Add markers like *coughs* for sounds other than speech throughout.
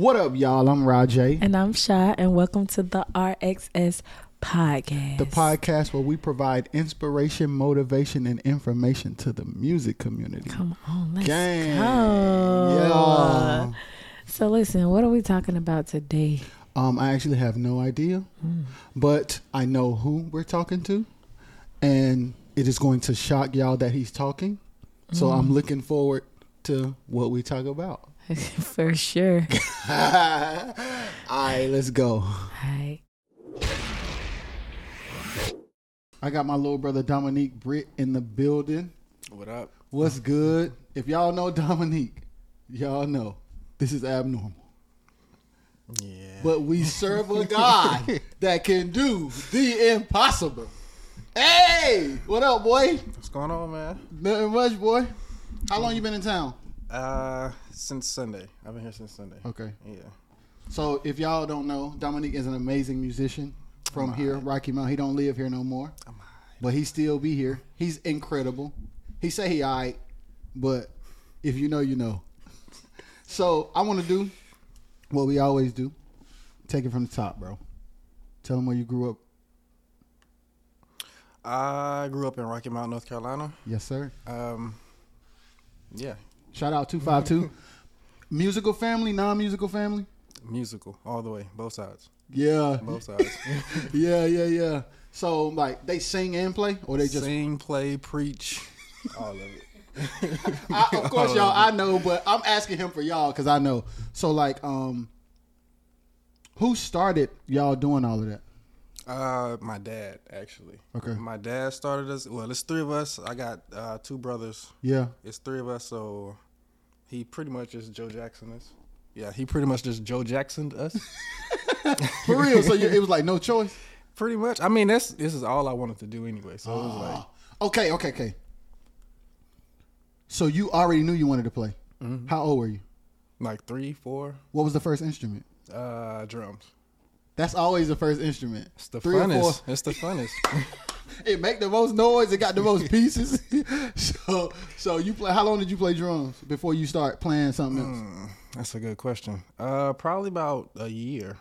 What up, y'all? I'm Rajay. And I'm Shy, and welcome to the RXS podcast. The podcast where we provide inspiration, motivation, and information to the music community. Come on, let's Gang. go. Yeah. So listen, what are we talking about today? Um, I actually have no idea, but I know who we're talking to, and it is going to shock y'all that he's talking. So I'm looking forward to what we talk about. *laughs* For sure. *laughs* All right, let's go. Hi. I got my little brother Dominique Britt in the building. What up? What's good? If y'all know Dominique, y'all know this is abnormal. Yeah. But we serve a God *laughs* that can do the impossible. Hey, what up, boy? What's going on, man? Nothing much, boy. How long you been in town? Uh, since Sunday. I've been here since Sunday. Okay. Yeah. So if y'all don't know, Dominique is an amazing musician from here, Rocky Mount. He don't live here no more, but he still be here. He's incredible. He say he alright, but if you know, you know. *laughs* So I want to do what we always do. Take it from the top, bro. Tell them where you grew up. I grew up in Rocky Mount, North Carolina. Yes, sir. Um, yeah, Shout out two five two. *laughs* Musical family, non-musical family. musical all the way, both sides, Yeah, both *laughs* sides. yeah, yeah, yeah. So like they sing and play, or they just sing, play, preach, all of it. *laughs* I, of course, y'all. I know, but I'm asking him for y'all because I know. So, like, um, who started y'all doing all of that? Uh, my dad actually. Okay. My dad started us. Well, it's three of us. I got uh, two brothers. Yeah, It's three of us, so he pretty much just Joe Jackson us. Yeah, he pretty much just Joe Jacksoned us. *laughs* for real. So you, it was like no choice. *laughs* pretty much. I mean, that's this is all I wanted to do anyway. So it was like. Okay, okay, okay. So you already knew you wanted to play. How old were you? like three, four, What was the first instrument? uh, drums. That's always the first instrument. It's the Three funnest. It's the funnest. *laughs* It make the most noise. It got the most *laughs* pieces. *laughs* so, so you play. How long did you play drums before you start playing something else? Hmm, That's a good question. Uh, probably about a year,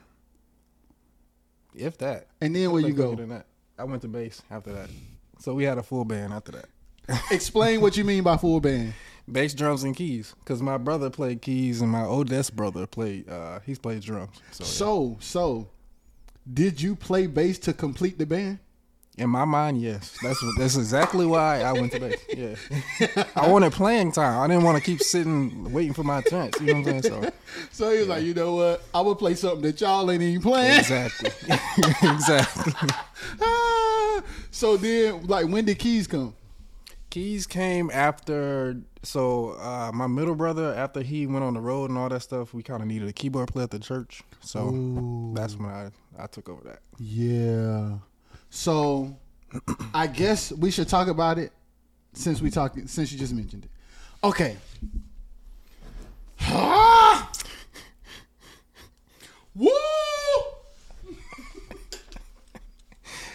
if that. And then where you go? that. I went to bass after that. So we had a full band after that. Explain what you mean by full band. Bass, drums, and keys. Because my brother played keys, and my oldest brother played. Uh, he's played drums. So, yeah. So, so, did you play bass to complete the band? in my mind, yes, that's what, that's exactly why I went to bass. Yeah, I wanted playing time. I didn't want to keep sitting waiting for my chance. You know what I'm saying? So So he was like, you know what? I would play something that y'all ain't even playing. exactly, *laughs* exactly. *laughs* Ah. so then, like, when did keys come? Keys came after. So uh, my middle brother, after he went on the road and all that stuff, we kind of needed a keyboard player at the church. So Ooh. that's when I I took over that. Yeah. So, I guess we should talk about it since we talked since you just mentioned it. Okay. *gasps* Woo!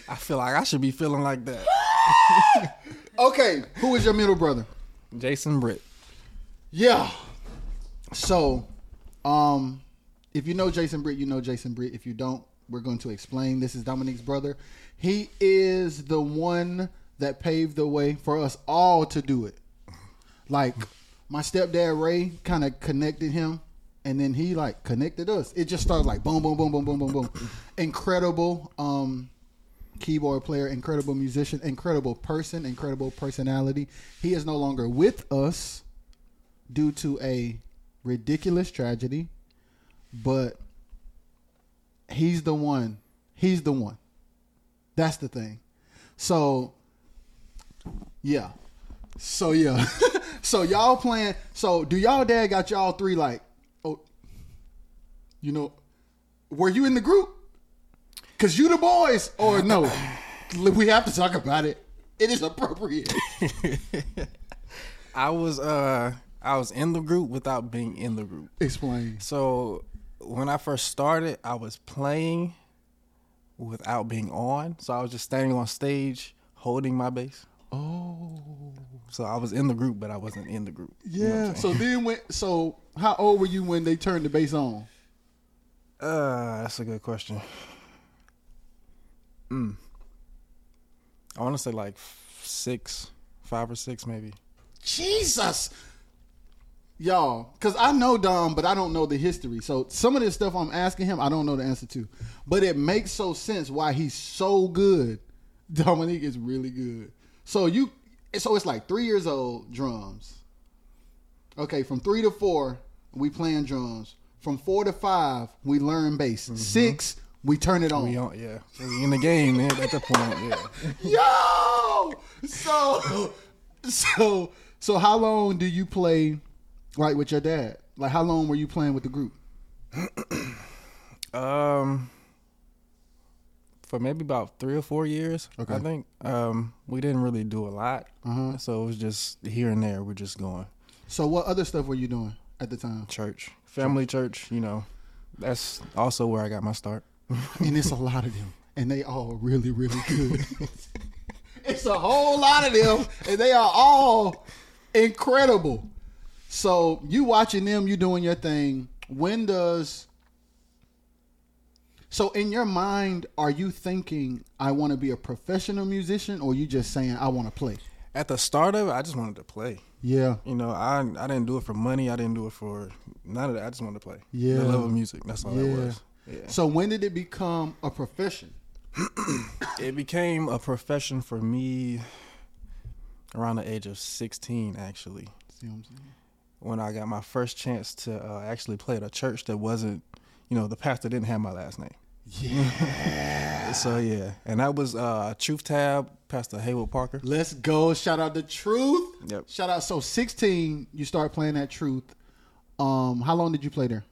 I feel like I should be feeling like that. *laughs* Okay, who is your middle brother? Jason Britt. Yeah. So, um, if you know Jason Britt, you know Jason Britt. If you don't, we're going to explain. This is Dominique's brother. He is the one that paved the way for us all to do it. Like my stepdad Ray kind of connected him, and then he like connected us. It just started like boom, boom, boom, boom, boom, boom, boom. Incredible. Um, keyboard player, incredible musician, incredible person, incredible personality. He is no longer with us due to a ridiculous tragedy, but he's the one. He's the one. That's the thing. So, yeah. So yeah. *laughs* so y'all playing. So do y'all dad got y'all three like? Oh, you know, were you in the group? Cause you the boys, or no? we have to talk about it. It is appropriate. *laughs* I was uh I was in the group without being in the group. Explain. So when I first started, I was playing without being on. So I was just standing on stage holding my bass. Oh, So I was in the group, but I wasn't in the group. You know yeah. So then when so how old were you when they turned the bass on? Uh, that's a good question. Mm. I want to say like six, five or six, maybe. Jesus. Y'all, because I know Dom, but I don't know the history. So some of this stuff I'm asking him, I don't know the answer to. But it makes so sense why he's so good. *laughs* Dominique is really good. So you, so it's like three years old drums. Okay, from three to four, we playing drums. From four to five, we learn bass. Six, we turn it on. We on, yeah. We in the game man, at the point, yeah. *laughs* Yo! So, so, so, how long do you play, like with your dad? Like, how long were you playing with the group? *clears throat* Um, for maybe about three or four years, Okay. I think. Um, we didn't really do a lot, Uh-huh. so it was just here and there. We're just going So, what other stuff were you doing at the time? church, family church. You know, that's also where I got my start. *laughs* And it's a lot of them, and they all really, really good. *laughs* it's a whole lot of them, and they are all incredible. So, you watching them, you doing your thing. When does so in your mind, are you thinking I want to be a professional musician, or you just saying I want to play? At the start of it, I just wanted to play. Yeah, You know, I I didn't do it for money. I didn't do it for none of that. I just wanted to play. Yeah. the love of music. That's all Yeah. that was. Yeah. So when did it become a profession? *coughs* It became a profession for me around the age of 16, actually, See what I'm saying? when I got my first chance to uh, actually play at a church that wasn't, you know, the pastor didn't have my last name. Yeah. *laughs* So yeah, and that was uh, Truth Tab, Pastor Haywood Parker. Let's go. Shout out the Truth. Yep. Shout out. So 16, you start playing at Truth. Um, how long did you play there?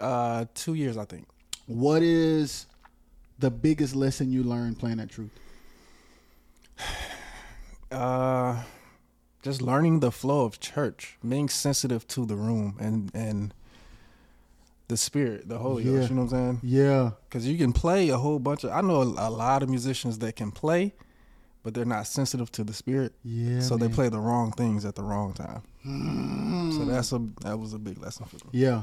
Uh, two years, I think. What is the biggest lesson you learned playing at Truth? *sighs* Uh, just learning the flow of church, being sensitive to the room and and the spirit, the Holy Yeah. Ghost. You know what I'm saying? Yeah. Because you can play a whole bunch of. I know a, a lot of musicians that can play, but they're not sensitive to the spirit. Yeah. so they play the wrong things at the wrong time. Mm. So that's a that was a big lesson for them. Yeah.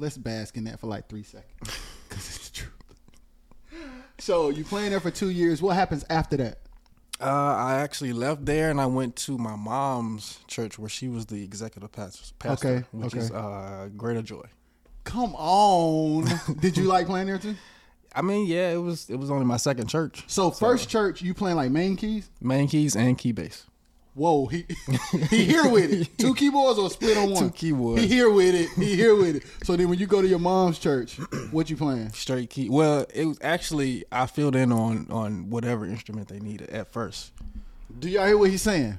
Let's bask in that for like three seconds. *laughs* Because it's the truth. So you playing there for two years. What happens after that? Uh, I actually left there and I went to my mom's church where she was the executive pastor, pastor Okay, which okay. is uh, Greater Joy. Come on. *laughs* Did you like playing there too? I mean, yeah, it was it was only my second church. So first church, you playing like main keys? main keys and key bass. Whoa, he *laughs* he here with it. Two keyboards or split on *laughs* one? Two keyboards. He here with it. He here with it. So then when you go to your mom's church, *clears throat* what you playing? Straight key. Well, it was actually I filled in on on whatever instrument they needed at first. Do y'all hear what he's saying?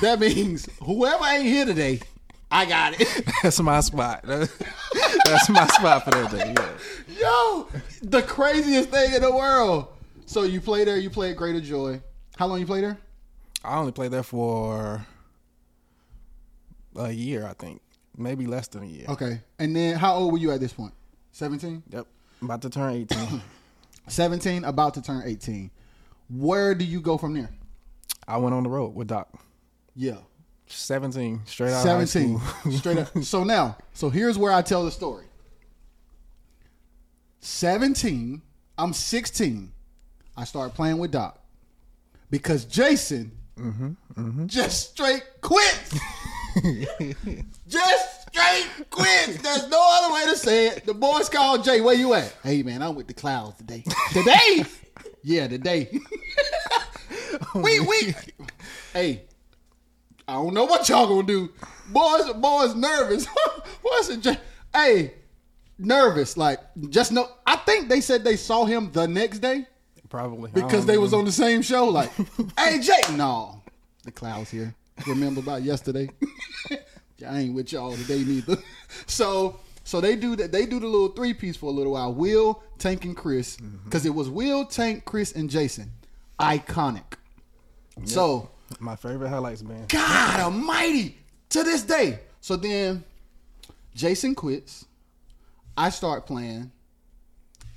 That means whoever ain't here today, I got it. *laughs* That's my spot. That's my spot for that day. Yeah. Yo, the craziest thing in the world. So you play there, you play at Greater Joy. How long you play there? I only played there for a year, I think, maybe less than a year. Okay. And then how old were you at this point? 17? Yep, about to turn eighteen. *coughs* 17, about to turn 18. Where do you go from there? I went on the road with Doc. Yeah. Seventeen, straight out. Of high 17. *laughs* Straight up. So *laughs* now, so here's where I tell the story. 17, I'm 16. I start playing with Doc. Because Jason Mm-hmm, mm-hmm. just straight quits. *laughs* just straight quits. There's no other way to say it. The boys called Jay, where you at? Hey man, I'm with the clouds today. Today? *laughs* yeah, today. *laughs* we we hey, I don't know what y'all gonna do. Boys, boys nervous. What's it? Jay? Hey, nervous. Like just know. I think they said they saw him the next day Probably because they don't was on the same show. Like, *laughs* hey Jay, no, the clouds here. Remember about yesterday? *laughs* I ain't with y'all today neither. *laughs* So, so they do that. They do the little three piece for a little while. Will, Tank, and Chris, mm-hmm. because it was Will, Tank, Chris, and Jason. Iconic. So. my favorite highlights man. God Almighty to this day. So then Jason quits. I start playing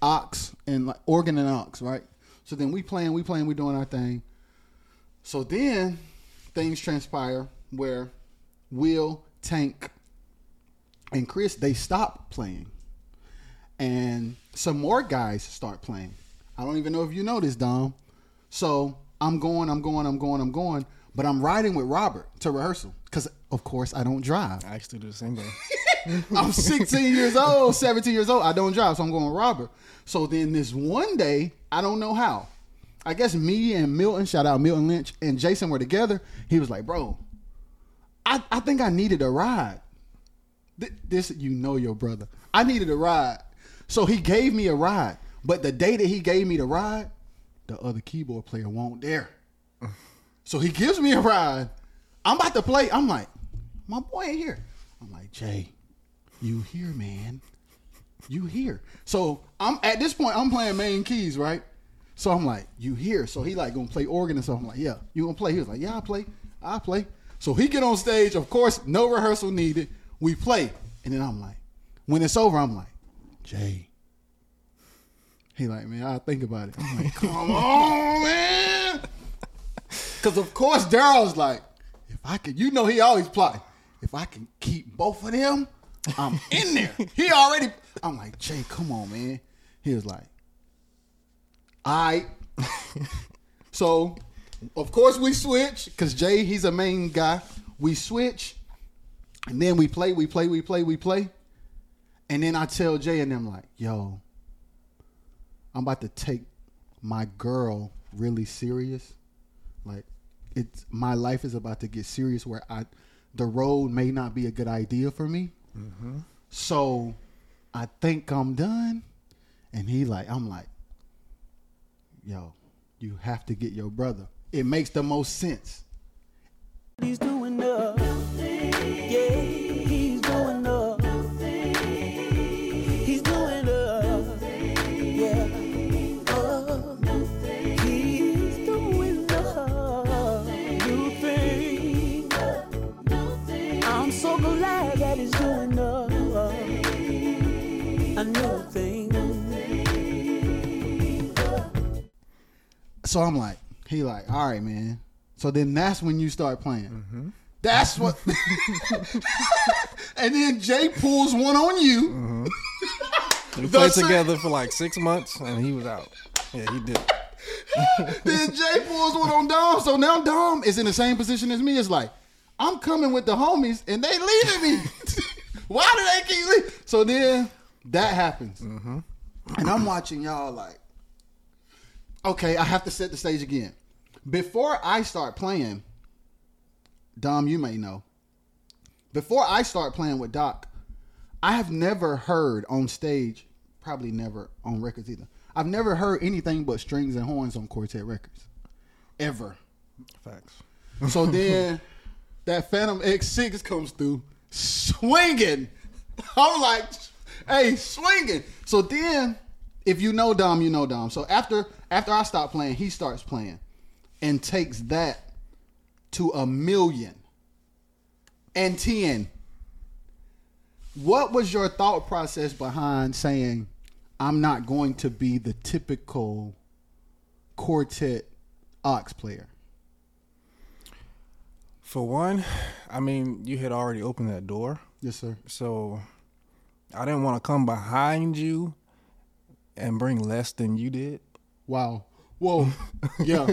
aux and like organ and aux, right? So then we playing, we playing, we doing our thing. So then things transpire where Will, Tank, and Chris, they stop playing. And some more guys start playing. I don't even know if you know this, Dom. So I'm going, I'm going, I'm going, I'm going, but I'm riding with Robert to rehearsal because, of course, I don't drive. I used to do the same thing. *laughs* I'm 16 years old, 17 years old. I don't drive, so I'm going Robert. So then this one day, I don't know how. I guess me and Milton, shout out Milton Lynch, and Jason were together. He was like, bro, I, I think I needed a ride. Th- This, you know your brother. I needed a ride. So he gave me a ride. But the day that he gave me the ride, the other keyboard player won't there. So he gives me a ride. I'm about to play. I'm like, my boy ain't here. I'm like, Jay, you here, man. You here. So I'm at this point, I'm playing main keys, right? So I'm like, you here. So he like gonna play organ and stuff. I'm like, yeah, you gonna play? He was like, yeah, I play. I play. So he get on stage, of course, no rehearsal needed. We play. And then I'm like, when it's over, I'm like, Jay. He like, man, I'll think about it. I'm like, come *laughs* on, man. Cause of course Daryl's like, if I could, you know, he always plotting. If I can keep both of them, I'm *laughs* in there. *laughs* He already. I'm like, Jay, come on, man. He was like, I. *laughs* so, of course we switch because Jay, he's a main guy. We switch, and then we play, we play, we play, we play, and then I tell Jay and them like, yo, I'm about to take my girl really serious. Like it's my life is about to get serious where I the road may not be a good idea for me. So I think I'm done. And he like, I'm like, yo, you have to get your brother. It makes the most sense. He's doing yeah, So I'm like, he like, all right, man. So then that's when you start playing. Mm-hmm. That's what. *laughs* and then Jay pulls one on you. Mm-hmm. We played same- together for like six months, and he was out. Yeah, he did. *laughs* then Jay pulls one on Dom. So now Dom is in the same position as me. It's like, I'm coming with the homies and they leaving me. *laughs* Why do they keep leaving? So then that happens. Mm-hmm. And I'm watching y'all like, okay, I have to set the stage again. Before I start playing, Dom, you may know. Before I start playing with Doc, I have never heard on stage, probably never on records either. I've never heard anything but strings and horns on Quartet Records. Ever. Facts. So *laughs* then that Fantom X6 comes through swinging. *laughs* I'm like, hey, swinging. So then, if you know Dom, you know Dom. So after after I stop playing, he starts playing and takes that to a million and 10. What was your thought process behind saying, I'm not going to be the typical quartet aux player? For one, I mean, you had already opened that door, Yes, sir. so I didn't want to come behind you and bring less than you did. Wow. Whoa. *laughs* Yeah.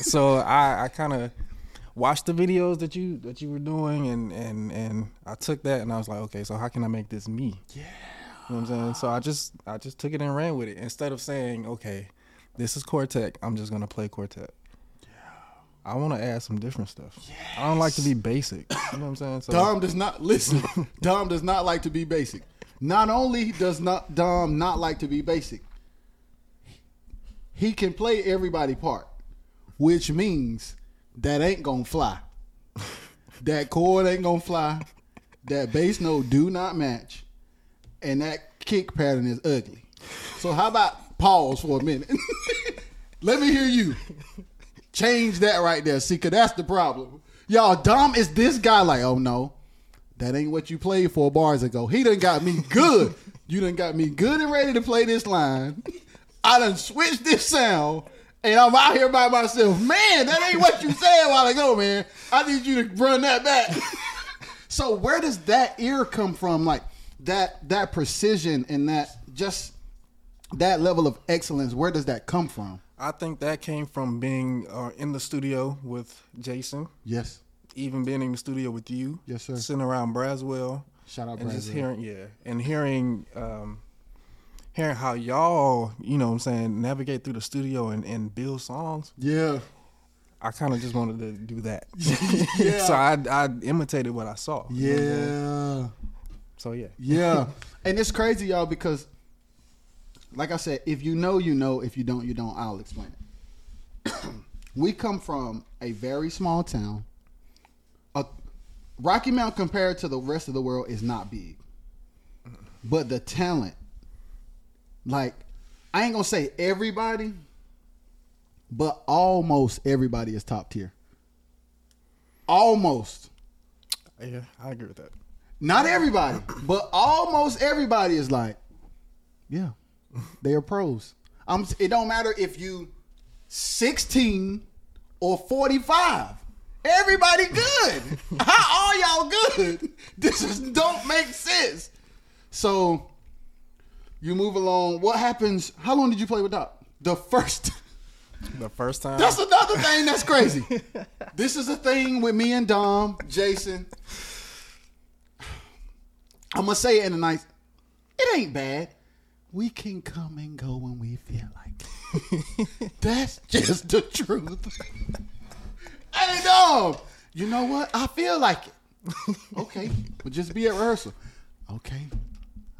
so I, I kind of watched the videos that you that you were doing, and and and I took that and I was like, okay, so how can I make this me? Yeah. You know what I'm saying? So I just I just took it and ran with it instead of saying, okay, this is Quartet. I'm just gonna play Quartet. Yeah. I want to add some different stuff. I don't like to be basic. You know what I'm saying? So Dom does not listen. *laughs* Dom does not like to be basic. Not only does not Dom not like to be basic, he can play everybody part, which means that ain't gonna fly. *laughs* That chord ain't gonna fly. That bass note do not match, and that kick pattern is ugly. So how about pause for a minute? *laughs* Let me hear you. Change that right there. See, cause that's the problem. Y'all, Dom is this guy like, oh no, that ain't what you played four bars ago. He done got me good. you done got me good and ready to play this line. I done switched this sound. And I'm out here by myself. Man, that ain't what you said a while ago, man. I need you to run that back. *laughs* So where does that ear come from? Like that that precision and that just that level of excellence. Where does that come from? I think that came from being uh, in the studio with Jason, Yes. Even being in the studio with you. Yes, sir. Sitting around Braswell. Shout out and just hearing yeah and hearing um hearing how y'all you know what i'm saying navigate through the studio and, and build songs Yeah. i kind of just wanted to do that *laughs* Yeah. *laughs* so I, I imitated what i saw you know what I'm saying? Yeah. so yeah Yeah. *laughs* and it's crazy, y'all, because like I said, if you know, you know. If you don't, you don't. I'll explain it. *clears throat* we come from a very small town. Rocky Mount compared to the rest of the world is not big. But the talent, like, I ain't gonna say everybody, but almost everybody is top tier. Almost. yeah i agree with that Not everybody, but almost everybody is like, yeah, they are pros. I'm. It don't matter if you 16 or 45. Everybody good. How are y'all good? This is don't make sense. So you move along. What happens? How long did you play with Doc? The first. *laughs* the first time That's another thing that's crazy. this is a thing with me and Dom, Jason. I'm gonna say it in a nice. It ain't bad. We can come and go when we feel like. it. *laughs* that's just the truth. Hey Dom, you know what? I feel like it. Okay, *laughs* but just be at rehearsal. Okay,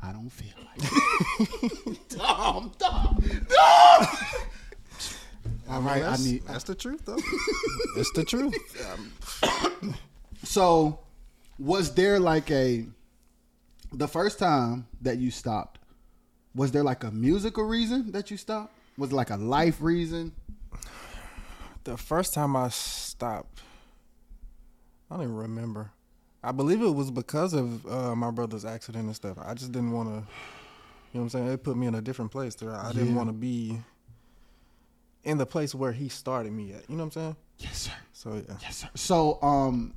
I don't feel like it. Dom, Dom, Dom. All right, I that's, need. that's the truth though *laughs* it's the truth Um, *coughs* So, was there like a the first time that you stopped? Was there like a musical reason that you stopped? Was it like a life reason? The first time i stopped i don't even remember i believe it was because of uh, my brother's accident and stuff i just didn't want to you know what i'm saying it put me in a different place there i didn't want to be in the place where he started me at you know what i'm saying Yes, sir. so yeah Yes, sir. So, um,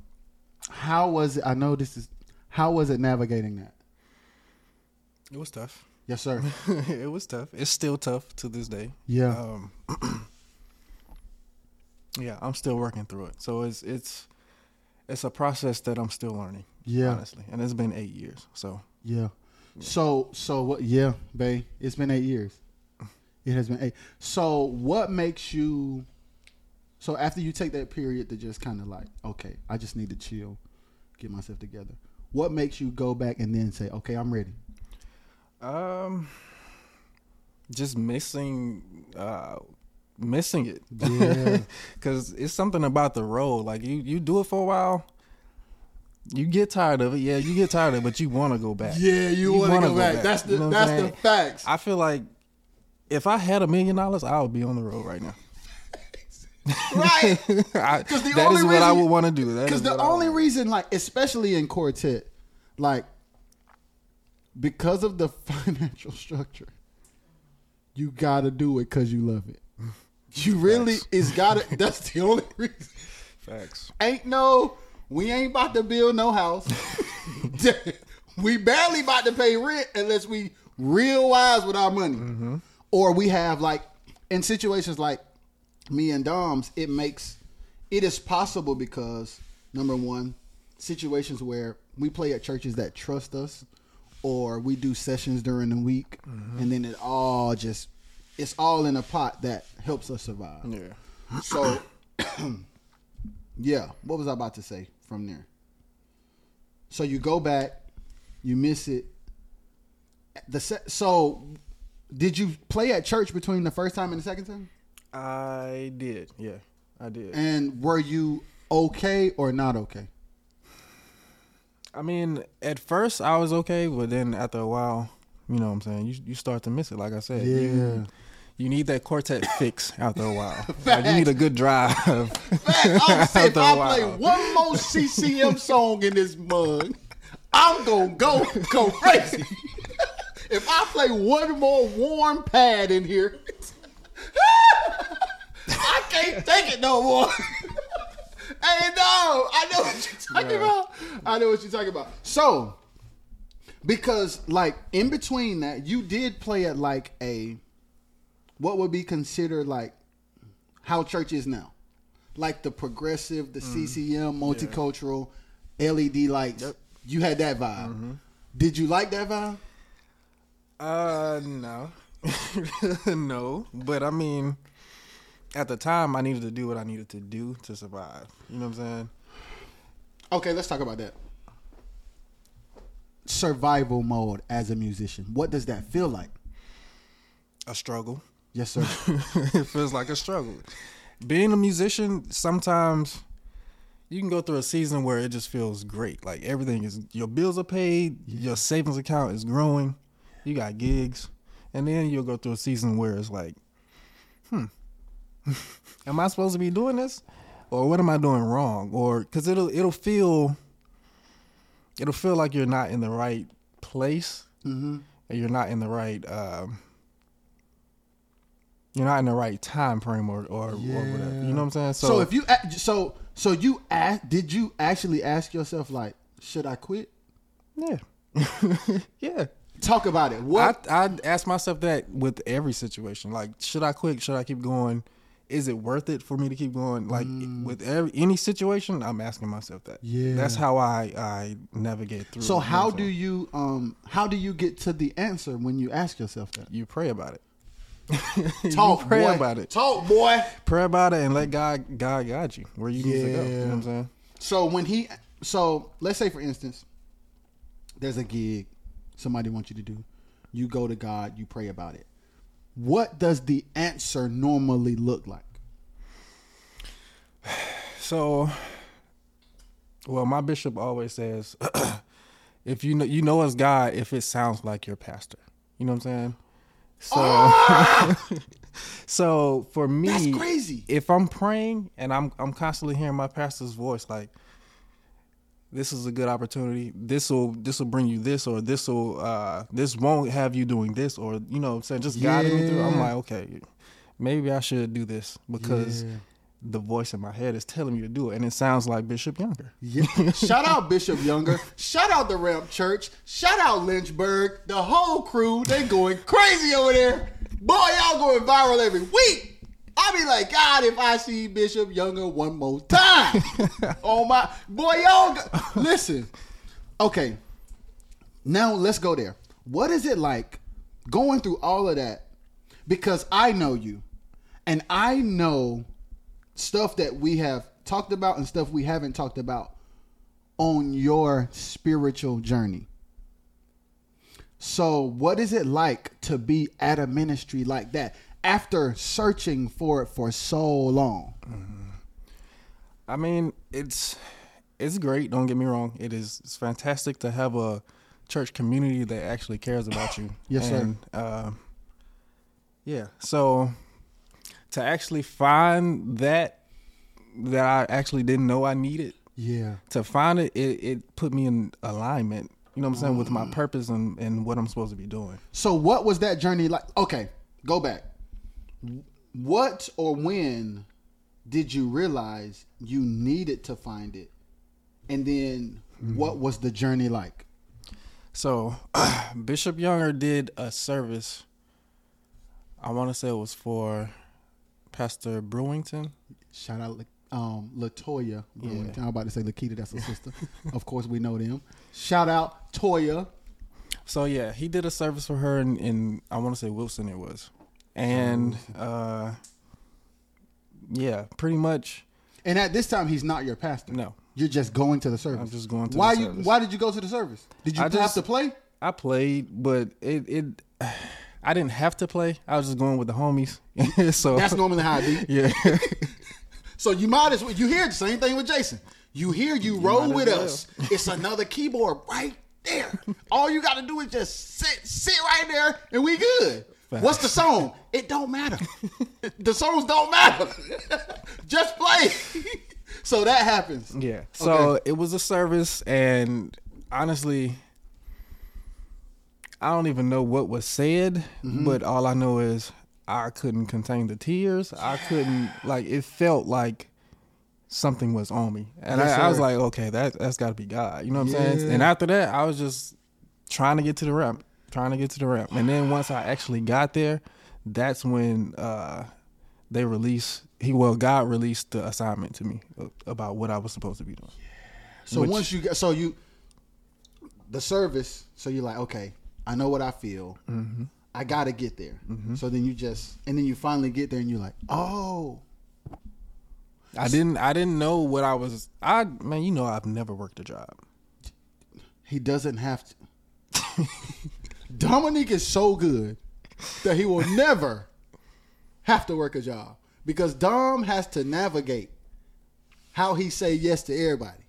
how was it? I know this is how was it navigating that? it was tough Yes, sir. *laughs* it was tough it's still tough to this day Yeah. um *clears throat* yeah i'm still working through it so it's it's it's a process that i'm still learning Yeah. honestly and it's been eight years so Yeah. So so what? Yeah, Bay. It's been eight years. It has been eight. So what makes you? So after you take that period to just kind of like, okay, I just need to chill, get myself together. What makes you go back and then say, okay, I'm ready? Um, just missing, uh, missing it. Yeah. *laughs* Cause it's something about the road. Like you, you do it for a while, you get tired of it. Yeah, you get tired of it, but you want to go back. Yeah, you, want to wanna go, back. That's the You know that's the facts. I feel like if I had a million dollars, I would be on the road right now. right. *laughs* *laughs* Because the that only is what I would want to do. Because the only reason, like, especially in quartet, like, because of the financial structure, you gotta do it because you love it. You really is got it. *laughs* That's the only reason. facts. Ain't no. We ain't about to build no house. *laughs* we barely about to pay rent unless we real wise with our money, mm-hmm. or we have like in situations like me and Dom's. It makes it is possible because number one, situations where we play at churches that trust us, or we do sessions during the week, mm-hmm. and then it all just it's all in a pot that helps us survive. Yeah. *clears throat* So, *clears throat* yeah, what was I about to say from there? So you go back, you miss it. The se- so, did you play at church between the first time and the second time? I did. Yeah, I did. And were you okay or not okay? I mean, at first I was okay, but then after a while, you know what I'm saying, you you start to miss it. Like I said, Yeah. you, you need that quartet *laughs* fix after a while. Like, you need a good drive. I'm *laughs* saying, if I play one more CCM song in this mug, I'm gonna go go crazy. *laughs* if I play one more warm pad in here, I can't take it no more. Hey, no, I know what you're talking about. I know what you're talking about. So, because like in between that, you did play at like a what would be considered like how church is now, like the progressive, the CCM, multicultural, LED lights. You had that vibe. Did you like that vibe? Uh, no, *laughs* no. But I mean, at the time, I needed to do what I needed to do to survive. You know what I'm saying? Okay, let's talk about that. Survival mode as a musician. What does that feel like? A struggle. Yes, sir. *laughs* it feels like a struggle. Being a musician, sometimes you can go through a season where it just feels great. Like everything is, your bills are paid, your savings account is growing, you got gigs, and then you'll go through a season where it's like, hmm, *laughs* am I supposed to be doing this, or what am I doing wrong? Or because it'll it'll feel, it'll feel like you're not in the right place, hmm and you're not in the right. Um, you're not in the right time frame or or, or whatever. You know what I'm saying? So, if you so so you ask, did you actually ask yourself like, should I quit? yeah, *laughs* yeah. Talk about it. What? I I ask myself that with every situation. Like, should I quit? Should I keep going? Is it worth it for me to keep going? Like with every any situation, I'm asking myself that. Yeah. that's how I I navigate through. so it, you know how do you um how do you get to the answer when you ask yourself that? you pray about it? *laughs* Talk, pray boy. about it. Talk, boy. Pray about it and let God God guide you where you need to go. You know what I'm saying? So when he, so let's say for instance, there's a gig somebody wants you to do. You go to God, you pray about it. What does the answer normally look like? *sighs* So, well, my bishop always says, *clears throat* if you know you know it's God, if it sounds like your pastor, you know what I'm saying. So, *laughs* so for me, That's crazy. If I'm praying and I'm I'm constantly hearing my pastor's voice, like this is a good opportunity. This will this will bring you this, or this will uh this won't have you doing this, or you know, what I'm saying just guiding me through. I'm like, okay, maybe I should do this because Yeah. The voice in my head is telling me to do it, and it sounds like Bishop Younger. Yeah. Shout out Bishop Younger. Shout out the Ramp Church. Shout out Lynchburg. The whole crew. They going crazy over there. Boy, y'all going viral every week. I be like, God, if I see Bishop Younger one more time. *laughs* oh my boy, y'all go- listen. Okay. Now let's go there. What is it like going through all of that? Because I know you. And I know stuff that we have talked about and stuff we haven't talked about on your spiritual journey. So, what is it like to be at a ministry like that after searching for it for so long? I mean, it's it's great. Don't get me wrong. It is it's fantastic to have a church community that actually cares about you. Yes, sir. Uh, yeah. So to actually find that that I actually didn't know I needed Yeah. to find it, it, it put me in alignment. You know what I'm saying with Mm. my purpose and, and what I'm supposed to be doing. So, what was that journey like? Okay, go back. What or when did you realize you needed to find it? And then, what was the journey like? So *clears throat* Bishop Younger did a service. I want to say it was for Pastor Brewington. Shout out um, Latoya. Brewington. Yeah. I'm about to say Lakita, that's her sister. of course, we know them. Shout out Toya. So yeah, he did a service for her in, in I want to say Wilson it was, and uh, yeah, pretty much And at this time, he's not your pastor. no. You're just going to the service. I'm just going to why the you? service. Why did you go to the service? Did you I have just- to play? I played, but it it I didn't have to play. I was just going with the homies. *laughs* so That's normally how it be. *laughs* yeah. *laughs* So you might as well. You hear the same thing with Jason. You hear you roll with well. us. It's another keyboard right there. All you got to do is just sit, sit right there, and we good. Facts. What's the song? It don't matter. the songs don't matter. just play. so that happens. Yeah. So Okay. it was a service, and honestly, I don't even know what was said, Mm-hmm. but all I know is I couldn't contain the tears. I couldn't like. It felt like something was on me, and Yes, I, I was like, okay, that that's got to be God. You know what I'm saying? And after that, I was just trying to get to the ramp, trying to get to the ramp, and then once I actually got there, that's when uh, they released. He well, God released the assignment to me about what I was supposed to be doing. So Which- once you get, so you, the service. So you're like, okay, I know what I feel. Mm-hmm. I gotta get there. So then you just, and then you finally get there, and you're like, oh, I didn't. I didn't know what I was. I man, you know, I've never worked a job. he doesn't have to. *laughs* Dominique is so good that he will never have to work a job because Dom has to navigate how he say yes to everybody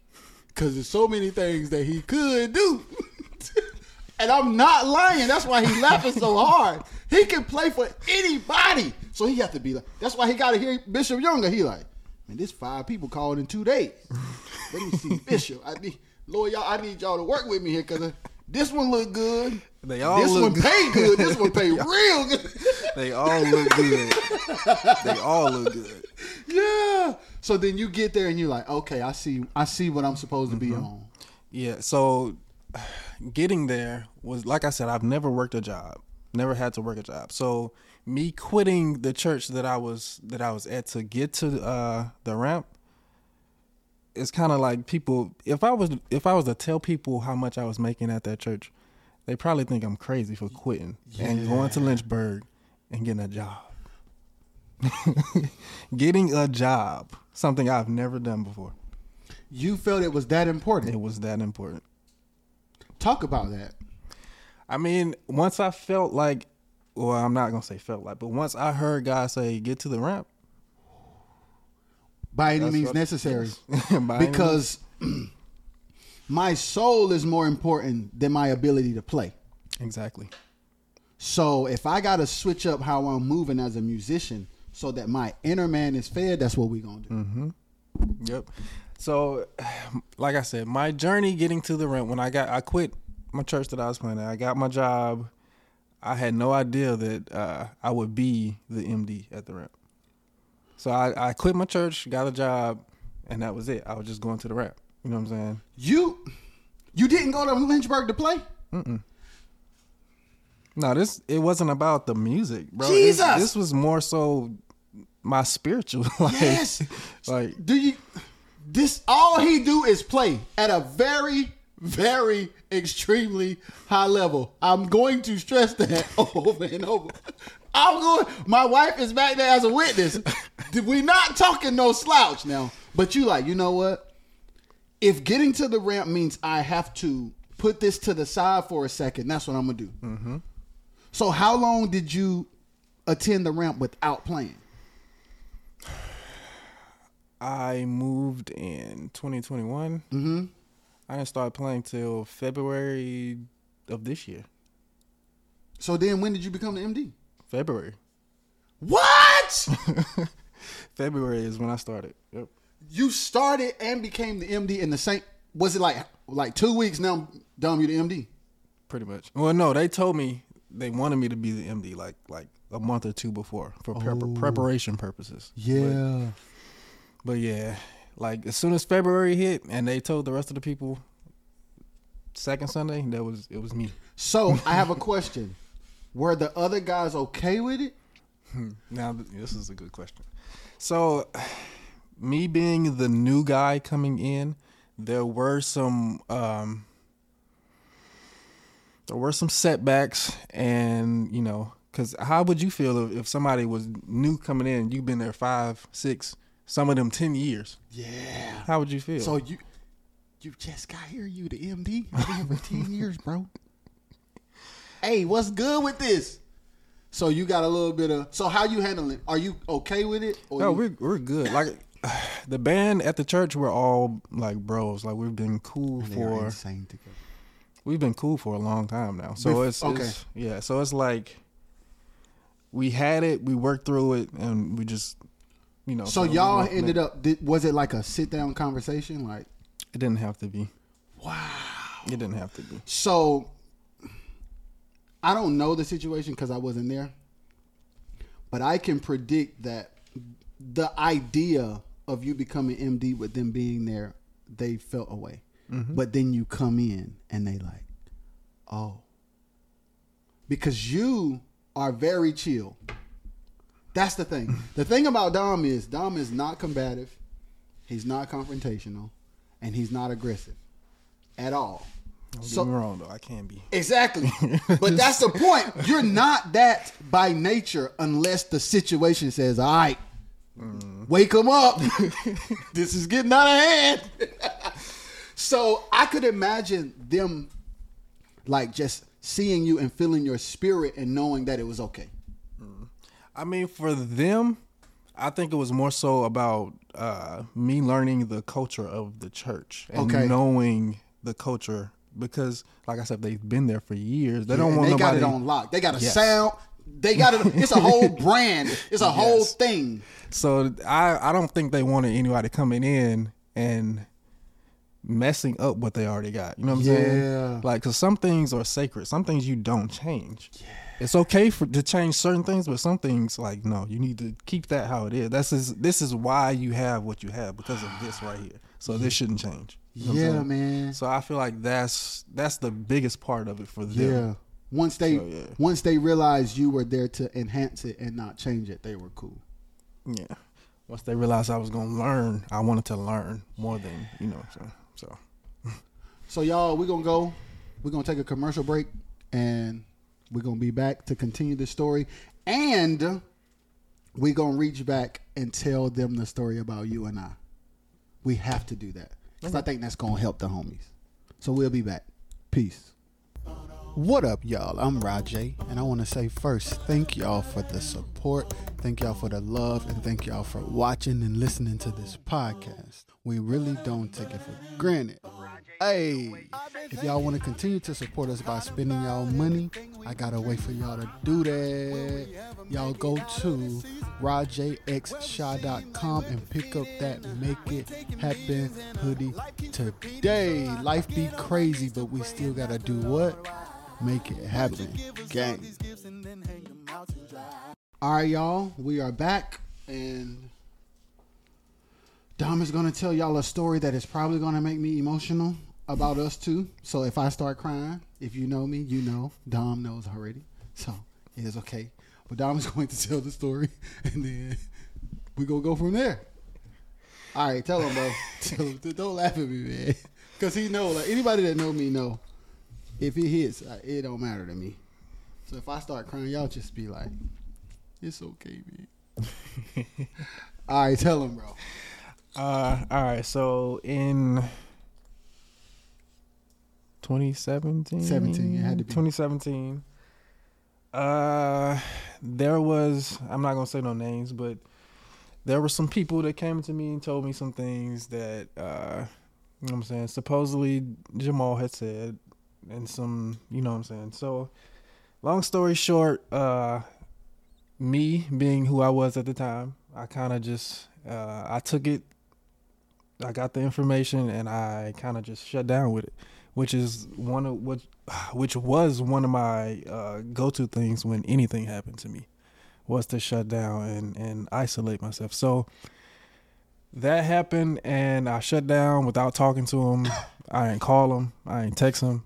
because there's so many things that he could do. *laughs* and I'm not lying. That's why he laughing so hard. He can play for anybody. So he has to be like, that's why he got to hear Bishop Younger. He like, man, this five people called in two days. Let me see Bishop. I need, Lord, y'all, I need y'all to work with me here because uh, this one look good. They all this look one pay good. This one pay *laughs* real good. They all look good. they all look good. yeah. So then you get there and you're like, okay, I see, I see what I'm supposed to be mm-hmm. on. Yeah. So getting there was like I said, I've never worked a job. Never had to work a job. So me quitting the church that I was that I was at to get to uh, the ramp. It's kind of like people. If I was if I was to tell people how much I was making at that church, they probably think I'm crazy for quitting and going to Lynchburg and getting a job. *laughs* getting a job, something I've never done before. You felt it was that important. It was that important. Talk about that. I mean, once I felt like, well, I'm not gonna say felt like, but once I heard God say, "Get to the ramp," By any means necessary. *laughs* Because *clears throat* my soul is more important than my ability to play. exactly, So if I got to switch up how I'm moving as a musician so that my inner man is fed, that's what we're going to do. Mm-hmm. yep. So, *sighs* like I said, my journey getting to the ramp when I got, I quit my church that I was playing at. I got my job. I had no idea that uh, I would be the MD at the ramp. So I, I quit my church, got a job, and that was it. I was just going to the ramp. You know what I'm saying? You you didn't go to Lynchburg to play? No, this it wasn't about the music, bro. This- Jesus! This, was more so my spiritual *laughs* life. Yes. like Do you this all he do is play at a very very extremely high level. I'm going to stress that *laughs* over and over. I'm going my wife is back there as a witness. *laughs* We're not talking no slouch now. But you like, you know what? If getting to the ramp means I have to put this to the side for a second, that's what I'm gonna do. Mm-hmm. So how long did you attend the ramp without playing? I moved in 2021. Mm-hmm. I didn't start playing till February of this year. So then when did you become the MD? February. What? *laughs* *laughs* February is when I started. Yep. you started and became the MD in the same. Was it like like two weeks now? Dom, you the MD. Pretty much. Well, no, they told me they wanted me to be the MD like like a month or two before for prep- Oh. preparation purposes. Yeah. But yeah, like as soon as February hit and they told the rest of the people second Sunday, that was it was me. So I have a question. Were the other guys okay with it? Now this is a good question. So, me being the new guy coming in, there were some um, there were some setbacks, and you know, because how would you feel if, if somebody was new coming in? You've been there five, six, some of them ten years. Yeah. How would you feel? So you you just got here. You the MD. I've been here for ten *laughs* years, bro. Hey, what's good with this? So you got a little bit of. So how you handling? Are you okay with it? Or no, you- we're we're good. Like *sighs* the band at the church, we're all like bros. Like we've been cool for we've been cool for a long time now. So Bef- it's, okay. it's yeah. So it's like we had it, we worked through it, and we just you know. So y'all ended up. Did, was it like a sit down conversation? Like It didn't have to be. wow. It didn't have to be. So I don't know the situation because I wasn't there, but I can predict that the idea of you becoming MD with them being there, they felt away. Mm-hmm. But then you come in and they like, oh. Because you are very chill. That's the thing. the thing about Dom is Dom is not combative, he's not confrontational, and he's not aggressive at all. Don't So- get me wrong though, I can be. Exactly. *laughs* but that's the point. You're not that by nature unless the situation says, all right, mm-hmm. wake them up. *laughs* this is getting out of hand. so I could imagine them like just seeing you and feeling your spirit and knowing that it was okay. I mean, for them, I think it was more so about uh, me learning the culture of the church and Okay. knowing the culture because, like I said, they've been there for years. They don't want they nobody. got it on lock. They got a Yes. sound. They got it. It's a whole *laughs* brand. It's a whole thing. So I, I don't think they wanted anybody coming in and messing up what they already got. You know what I'm Yeah. saying? Like, cause some things are sacred. Some things you don't change. It's okay for to change certain things, but some things like no, you need to keep that how it is. This is this is why you have what you have because of this right here. So this shouldn't change. You know Yeah, man. So I feel like that's that's the biggest part of it for them. Yeah. Once they So, yeah. once they realized you were there to enhance it and not change it, they were cool. Yeah. Once they realized I was gonna learn, I wanted to learn more than you know. So so So y'all, we're gonna go. We're gonna take a commercial break, and we're gonna be back to continue the story, and we're gonna reach back and tell them the story about you and I. We have to do that because I think that's gonna help the homies. So we'll be back. Peace. What up, y'all? I'm Rajay, and I want to say first, thank y'all for the support, thank y'all for the love, and thank y'all for watching and listening to this podcast. We really don't take it for granted. Hey, if y'all want to continue to support us by spending y'all money, I got a way for y'all to do that. Y'all go to rajxshaw.com and pick up that Make It Happen hoodie today. Life be crazy, but we still got to do what? Make it happen. Gang. All right, y'all. We are back, and Dom is going to tell y'all a story that is probably going to make me emotional about us too. So if I start crying, if you know me, you know. Dom knows already. So it is okay. But Dom is *laughs* going to tell the story, *laughs* and then we going to go from there. All right, tell him, bro. *laughs* Tell him. Don't laugh at me, man. Because he know, like, anybody that know me know, if it hits, uh, it don't matter to me. So if I start crying, y'all just be like, it's okay, man. All right, tell him, bro. Uh, all right. So in 2017, 17, it had to be. 2017. Uh, there was. I'm not gonna say no names, but there were some people that came to me and told me some things that, uh, you know what I'm saying. Supposedly Jamal had said, and some, you know what I'm saying. So, long story short, uh, me being who I was at the time, I kind of just, uh, I took it I got the information and I kind of just shut down with it, which is one of what, *sighs* which was one of my uh, go-to things when anything happened to me, was to shut down and and isolate myself. So that happened, and I shut down without talking to him. I didn't call him. I didn't text him.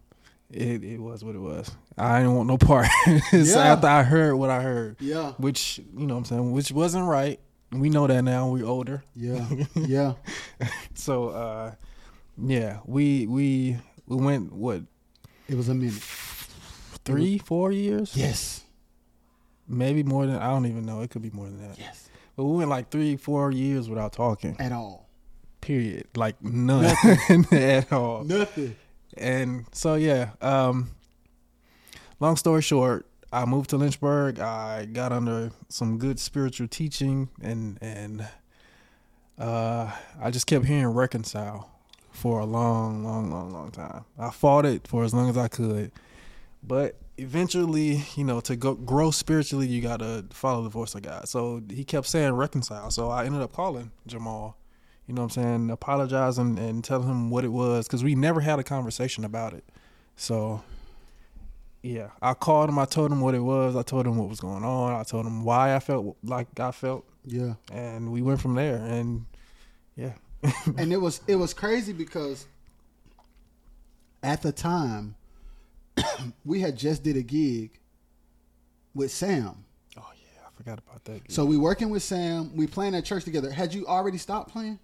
It it was what it was. I didn't want no part. *laughs* Yeah. after I heard what I heard, Yeah. which you know what I'm saying, which wasn't right. We know that now. We're older. Yeah. *laughs* Yeah. So uh yeah, we we we went what It was a minute. three, four years? Yes. Maybe more than I don't even know. It could be more than that. Yes. But we went like three, four years without talking. At all. Period. Like none *laughs* at all. Nothing. And so yeah, um long story short, I moved to Lynchburg. I got under some good spiritual teaching and and uh I just kept hearing reconcile for a long, long, long, long time. I fought it for as long as I could. But eventually, you know, to go grow spiritually, you gotta follow the voice of God. So he kept saying reconcile. So I ended up calling Jamal, you know what I'm saying, apologizing and telling him what it was because we never had a conversation about it. So yeah, I called him. I told him what it was. I told him what was going on. I told him why I felt like I felt, Yeah. and we went from there. And Yeah. *laughs* and it was it was crazy because at the time *clears throat* we had just did a gig with Sam. Oh yeah, I forgot about that. So we working with Sam. We playing at church together. Had you already stopped playing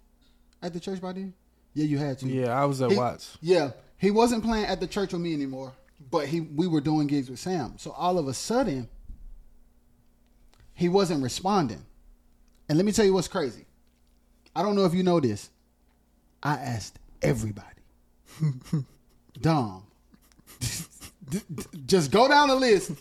at the church by then? Yeah, you had to. yeah, I was at He- Watts. Yeah, he wasn't playing at the church with me anymore, but he we were doing gigs with Sam. So all of a sudden, he wasn't responding. And let me tell you what's crazy. I don't know if you know this. I asked everybody. *laughs* Dom, just go down the list.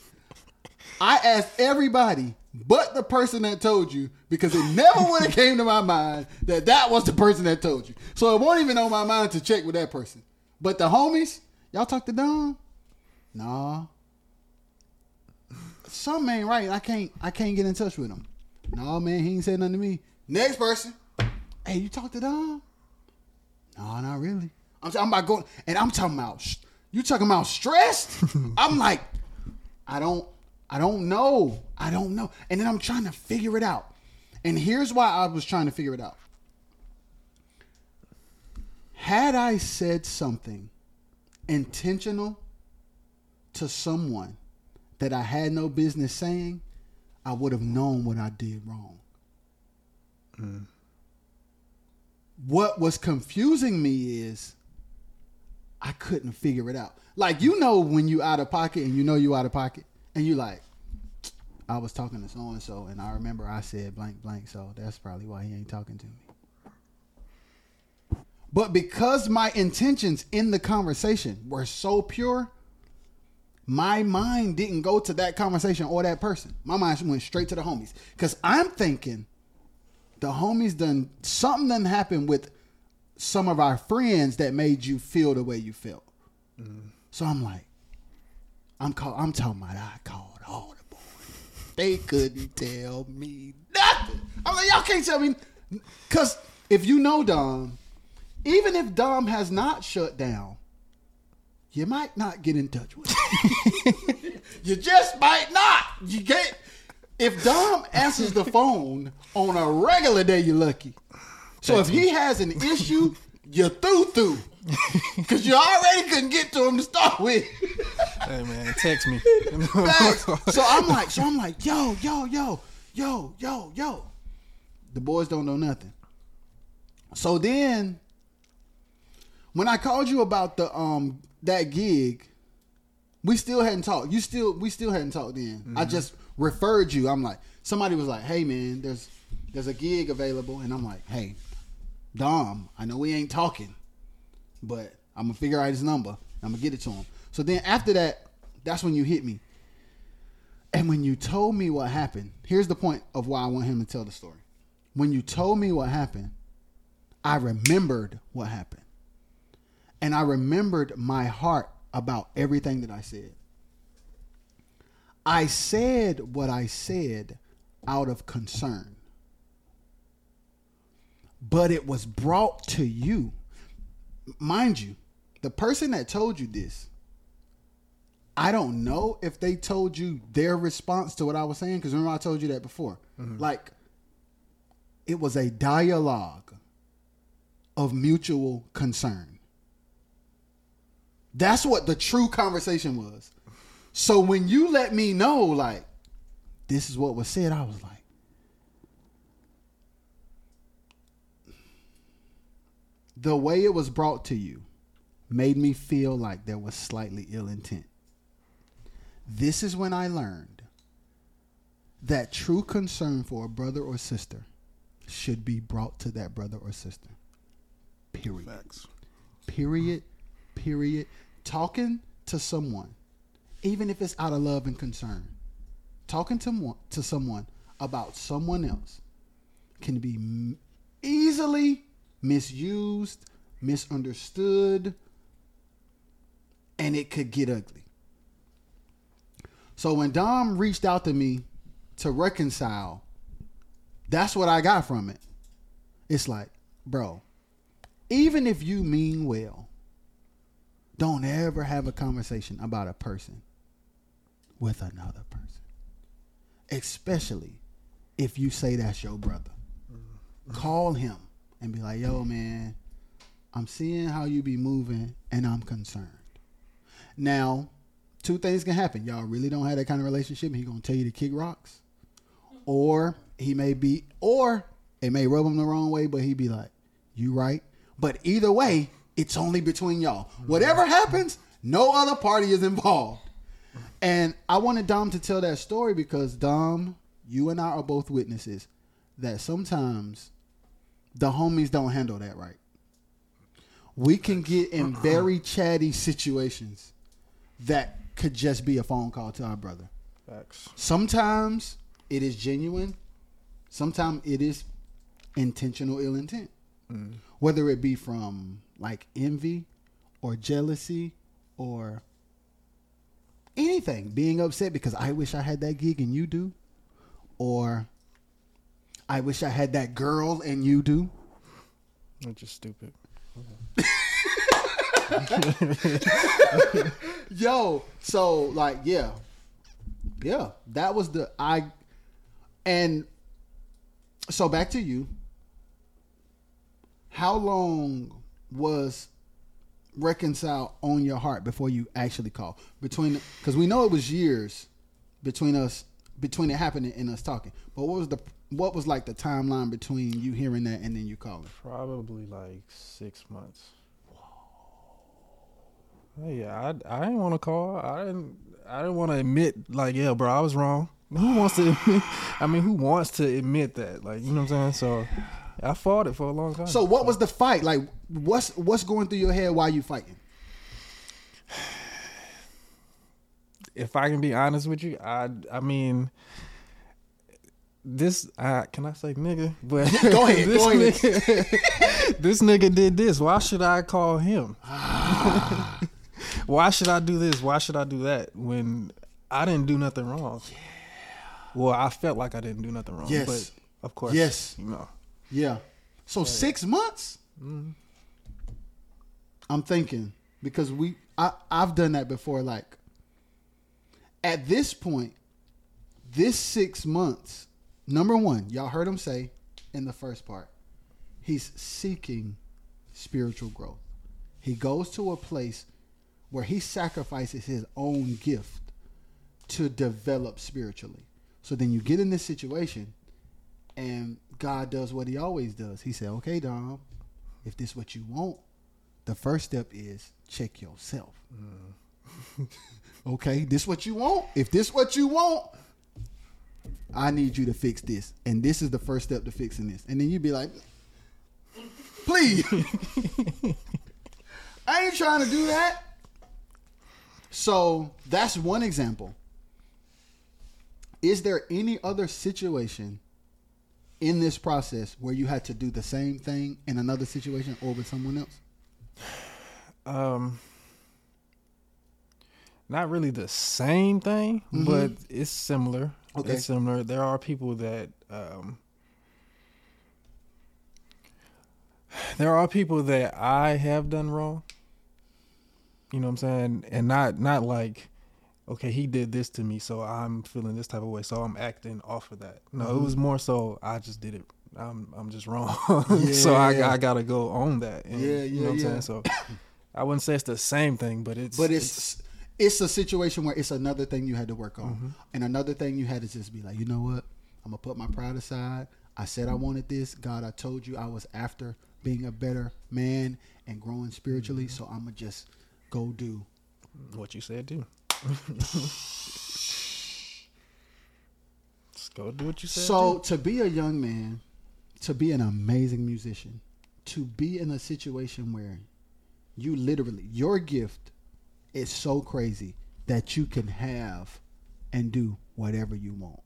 I asked everybody but the person that told you because it never would have came to my mind that that was the person that told you. So it won't even on my mind to check with that person. But the homies, y'all talk to Dom? Nah. Something ain't right. I can't I can't get in touch with him. No man, he ain't said nothing to me. Next person. Hey, you talk to Dom? No, not really. I'm talking about going, and I'm talking about you talking about stressed. *laughs* I'm like, I don't, I don't know, I don't know, and then I'm trying to figure it out. And here's why I was trying to figure it out. Had I said something intentional to someone that I had no business saying, I would have known what I did wrong. Mm. What was confusing me is I couldn't figure it out. Like you know when you out of pocket and you know you out of pocket and you like I was talking to so and so and I remember I said blank blank so that's probably why he ain't talking to me. But because my intentions in the conversation were so pure, my mind didn't go to that conversation or that person. My mind went straight to the homies. Cause I'm thinking the homies done something done happened with some of our friends that made you feel the way you felt. So I'm like, I'm call, I'm talking about I called all the boys. They couldn't tell me nothing. I'm like, y'all can't tell me cause if you know Dom, even if Dom has not shut down, you might not get in touch with him. *laughs* you just might not. You get if Dom answers the phone on a regular day, you're lucky. So if he has an issue, you're through through. *laughs* Cause you already couldn't get to him to start with. Hey man, text me. Facts. *laughs* so I'm like, so I'm like, yo, yo, yo, yo, yo, yo. The boys don't know nothing. So then, when I called you about the um that gig, we still hadn't talked. You still we still hadn't talked then. I just referred you. I'm like, somebody was like, hey man, there's there's a gig available, and I'm like, hey, Dom, I know we ain't talking, but I'm gonna figure out his number. I'm gonna get it to him. So then after that, that's when you hit me. And when you told me what happened, here's the point of why I want him to tell the story. When you told me what happened, I remembered what happened. And I remembered my heart about everything that I said. I said what I said out of concern. But it was brought to you. Mind you, the person that told you this, I don't know if they told you their response to what I was saying, because remember I told you that before. Mm-hmm. Like, it was a dialogue of mutual concern. That's what the true conversation was. So when you let me know, like, this is what was said, I was like, the way it was brought to you made me feel like there was slightly ill intent. This is when I learned that true concern for a brother or sister should be brought to that brother or sister. Period. Facts. Period. Period. Talking to someone, even if it's out of love and concern, talking to mo- to someone about someone else can be m- easily misused, misunderstood, and it could get ugly. So when Dom reached out to me to reconcile, that's what I got from it. It's like, bro, even if you mean well, don't ever have a conversation about a person with another person. Especially if you say that's your brother. Mm-hmm. Call him and be like, "Yo, man, I'm seeing how you be moving, and I'm concerned." Now, two things can happen. Y'all really don't have that kind of relationship. and He gonna tell you to kick rocks, or he may be, or it may rub him the wrong way, but he be like, "You right." But either way, it's only between y'all. Whatever mm-hmm. happens, no other party is involved. And I wanted Dom to tell that story because Dom, you and I are both witnesses that sometimes the homies don't handle that right. We can get in uh-huh. very chatty situations that could just be a phone call to our brother. Facts. Sometimes it is genuine. Sometimes it is intentional ill intent. Mm. Whether it be from like envy or jealousy or anything, being upset because I wish I had that gig and you do, or I wish I had that girl and you do. Which is stupid. *laughs* Yo, so like yeah. Yeah, that was the I and so back to you. How long was reconcile on your heart before you actually call between because we know it was years between us between it happening and us talking but what was the what was like the timeline between you hearing that and then you calling Probably like six months. Oh, yeah, I I didn't want to call. I didn't I didn't want to admit like yeah, bro, I was wrong. Who wants to admit? I mean, who wants to admit that? Like you know what I'm saying? So I fought it for a long time. so what was the fight like what's what's going through your head while you fighting *sighs* if I can be honest with you, I I mean this uh, can I say nigga? *laughs* But *laughs* Go ahead, this go ahead. Nigga, *laughs* this nigga did this. Why should I call him? Why should I do this? Why should I do that when I didn't do nothing wrong? Well, I felt like I didn't do nothing wrong. Yes. But of course, Yes. you know. Yeah. So six months. Mm-hmm. I'm thinking because we I I've done that before. Like at this point, this six months. Number one, y'all heard him say in the first part, he's seeking spiritual growth. He goes to a place where he sacrifices his own gift to develop spiritually. So then you get in this situation and God does what he always does. He said, Okay, Dom, if this what you want, the first step is check yourself. Mm. *laughs* okay, this what you want? If this what you want, I need you to fix this. And this is the first step to fixing this. And then you'd be like, please. *laughs* I ain't trying to do that. So that's one example. Is there any other situation in this process where you had to do the same thing in another situation or with someone else? Um, not really the same thing, but it's similar. Okay. It's similar. There are people that um, there are people that I have done wrong. You know what I'm saying? And not not like okay, he did this to me, so I'm feeling this type of way, so I'm acting off of that. No, it was more so I just did it. I'm I'm just wrong. *laughs* so I Yeah. I gotta go on that. And, Yeah, You yeah, know what I'm yeah. saying? So I wouldn't say it's the same thing, but it's But it's it's a situation where it's another thing you had to work on. Mm-hmm. And another thing you had to just be like, you know what? I'm gonna put my pride aside. I said I wanted this. God, I told you I was after being a better man and growing spiritually. Mm-hmm. So I'm gonna just go do. what you said too. *laughs* Just go do what you said. So to be a young man, to be an amazing musician, to be in a situation where you literally your gift is so crazy that you can have and do whatever you want.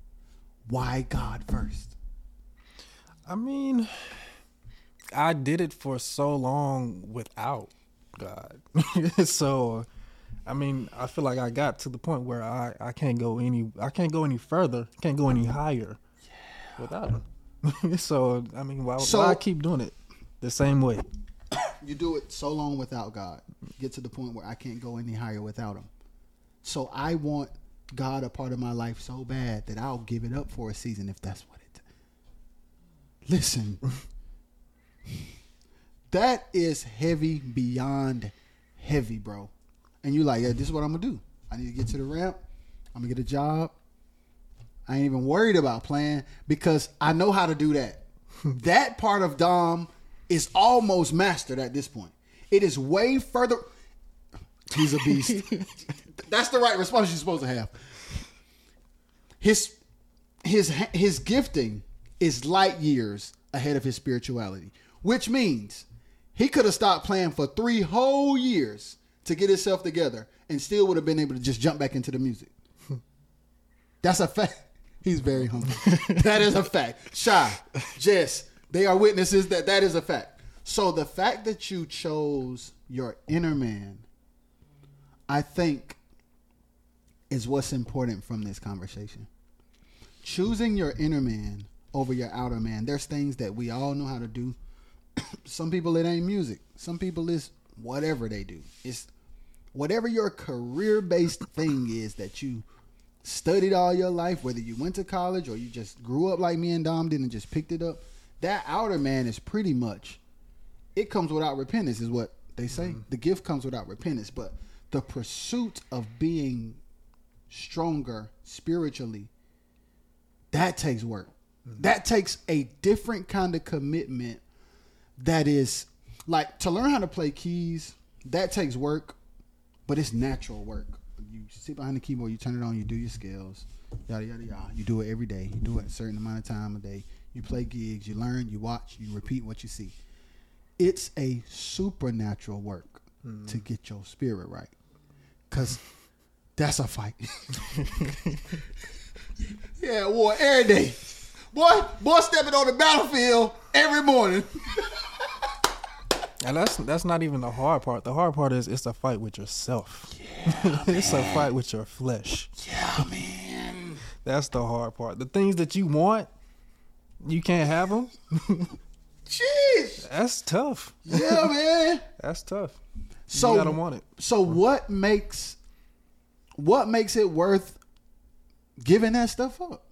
Why God first? I mean, I did it for so long without God. *laughs* so, I mean, I feel like I got to the point where I, I can't go any I can't go any further, can't go any higher yeah. without him. *laughs* so, I mean, why, So- why keep doing it the same way? *coughs* You do it so long without God. Get to the point where I can't go any higher without him. So I want God a part of my life so bad that I'll give it up for a season if that's what it. Listen. *laughs* That is heavy beyond heavy, bro. And you're like, yeah, this is what I'm gonna do. I need to get to the ramp. I'm gonna get a job. I ain't even worried about playing because I know how to do that. *laughs* that part of Dom is almost mastered at this point. It is way further. He's a beast. *laughs* That's the right response you're supposed to have. His his his gifting is light years ahead of his spirituality, which means he could have stopped playing for three whole years to get himself together and still would have been able to just jump back into the music. *laughs* That's a fact. *laughs* He's very humble. *laughs* that is a fact. Shy, Jess, they are witnesses that that is a fact. So the fact that you chose your inner man, I think, is what's important from this conversation. Choosing your inner man over your outer man. There's things that we all know how to do. *clears throat* Some people it ain't music. Some people it's whatever they do. It's whatever your career based thing is that you studied all your life, whether you went to college or you just grew up like me and Dom did and just picked it up, that outer man is pretty much it comes without repentance, is what they say. Mm-hmm. The gift comes without repentance, but the pursuit of being stronger spiritually, that takes work. Mm-hmm. That takes a different kind of commitment that is like to learn how to play keys, that takes work, but it's natural work. You sit behind the keyboard, you turn it on, you do your scales, yada yada yada. You do it every day. You do it a certain amount of time a day. You play gigs, you learn, you watch, you repeat what you see. It's a supernatural work to mm-hmm. get your spirit right. Cause that's a fight. *laughs* yeah, war every day. Boy, boy stepping on the battlefield every morning. *laughs* And that's that's not even the hard part. The hard part is it's a fight with yourself. *laughs* it's a fight with your flesh. Yeah, man. That's the hard part. The things that you want, you can't have them. Jeez. *laughs* That's tough. Yeah, man. *laughs* That's tough. So you gotta want it. So what makes what makes it worth giving that stuff up?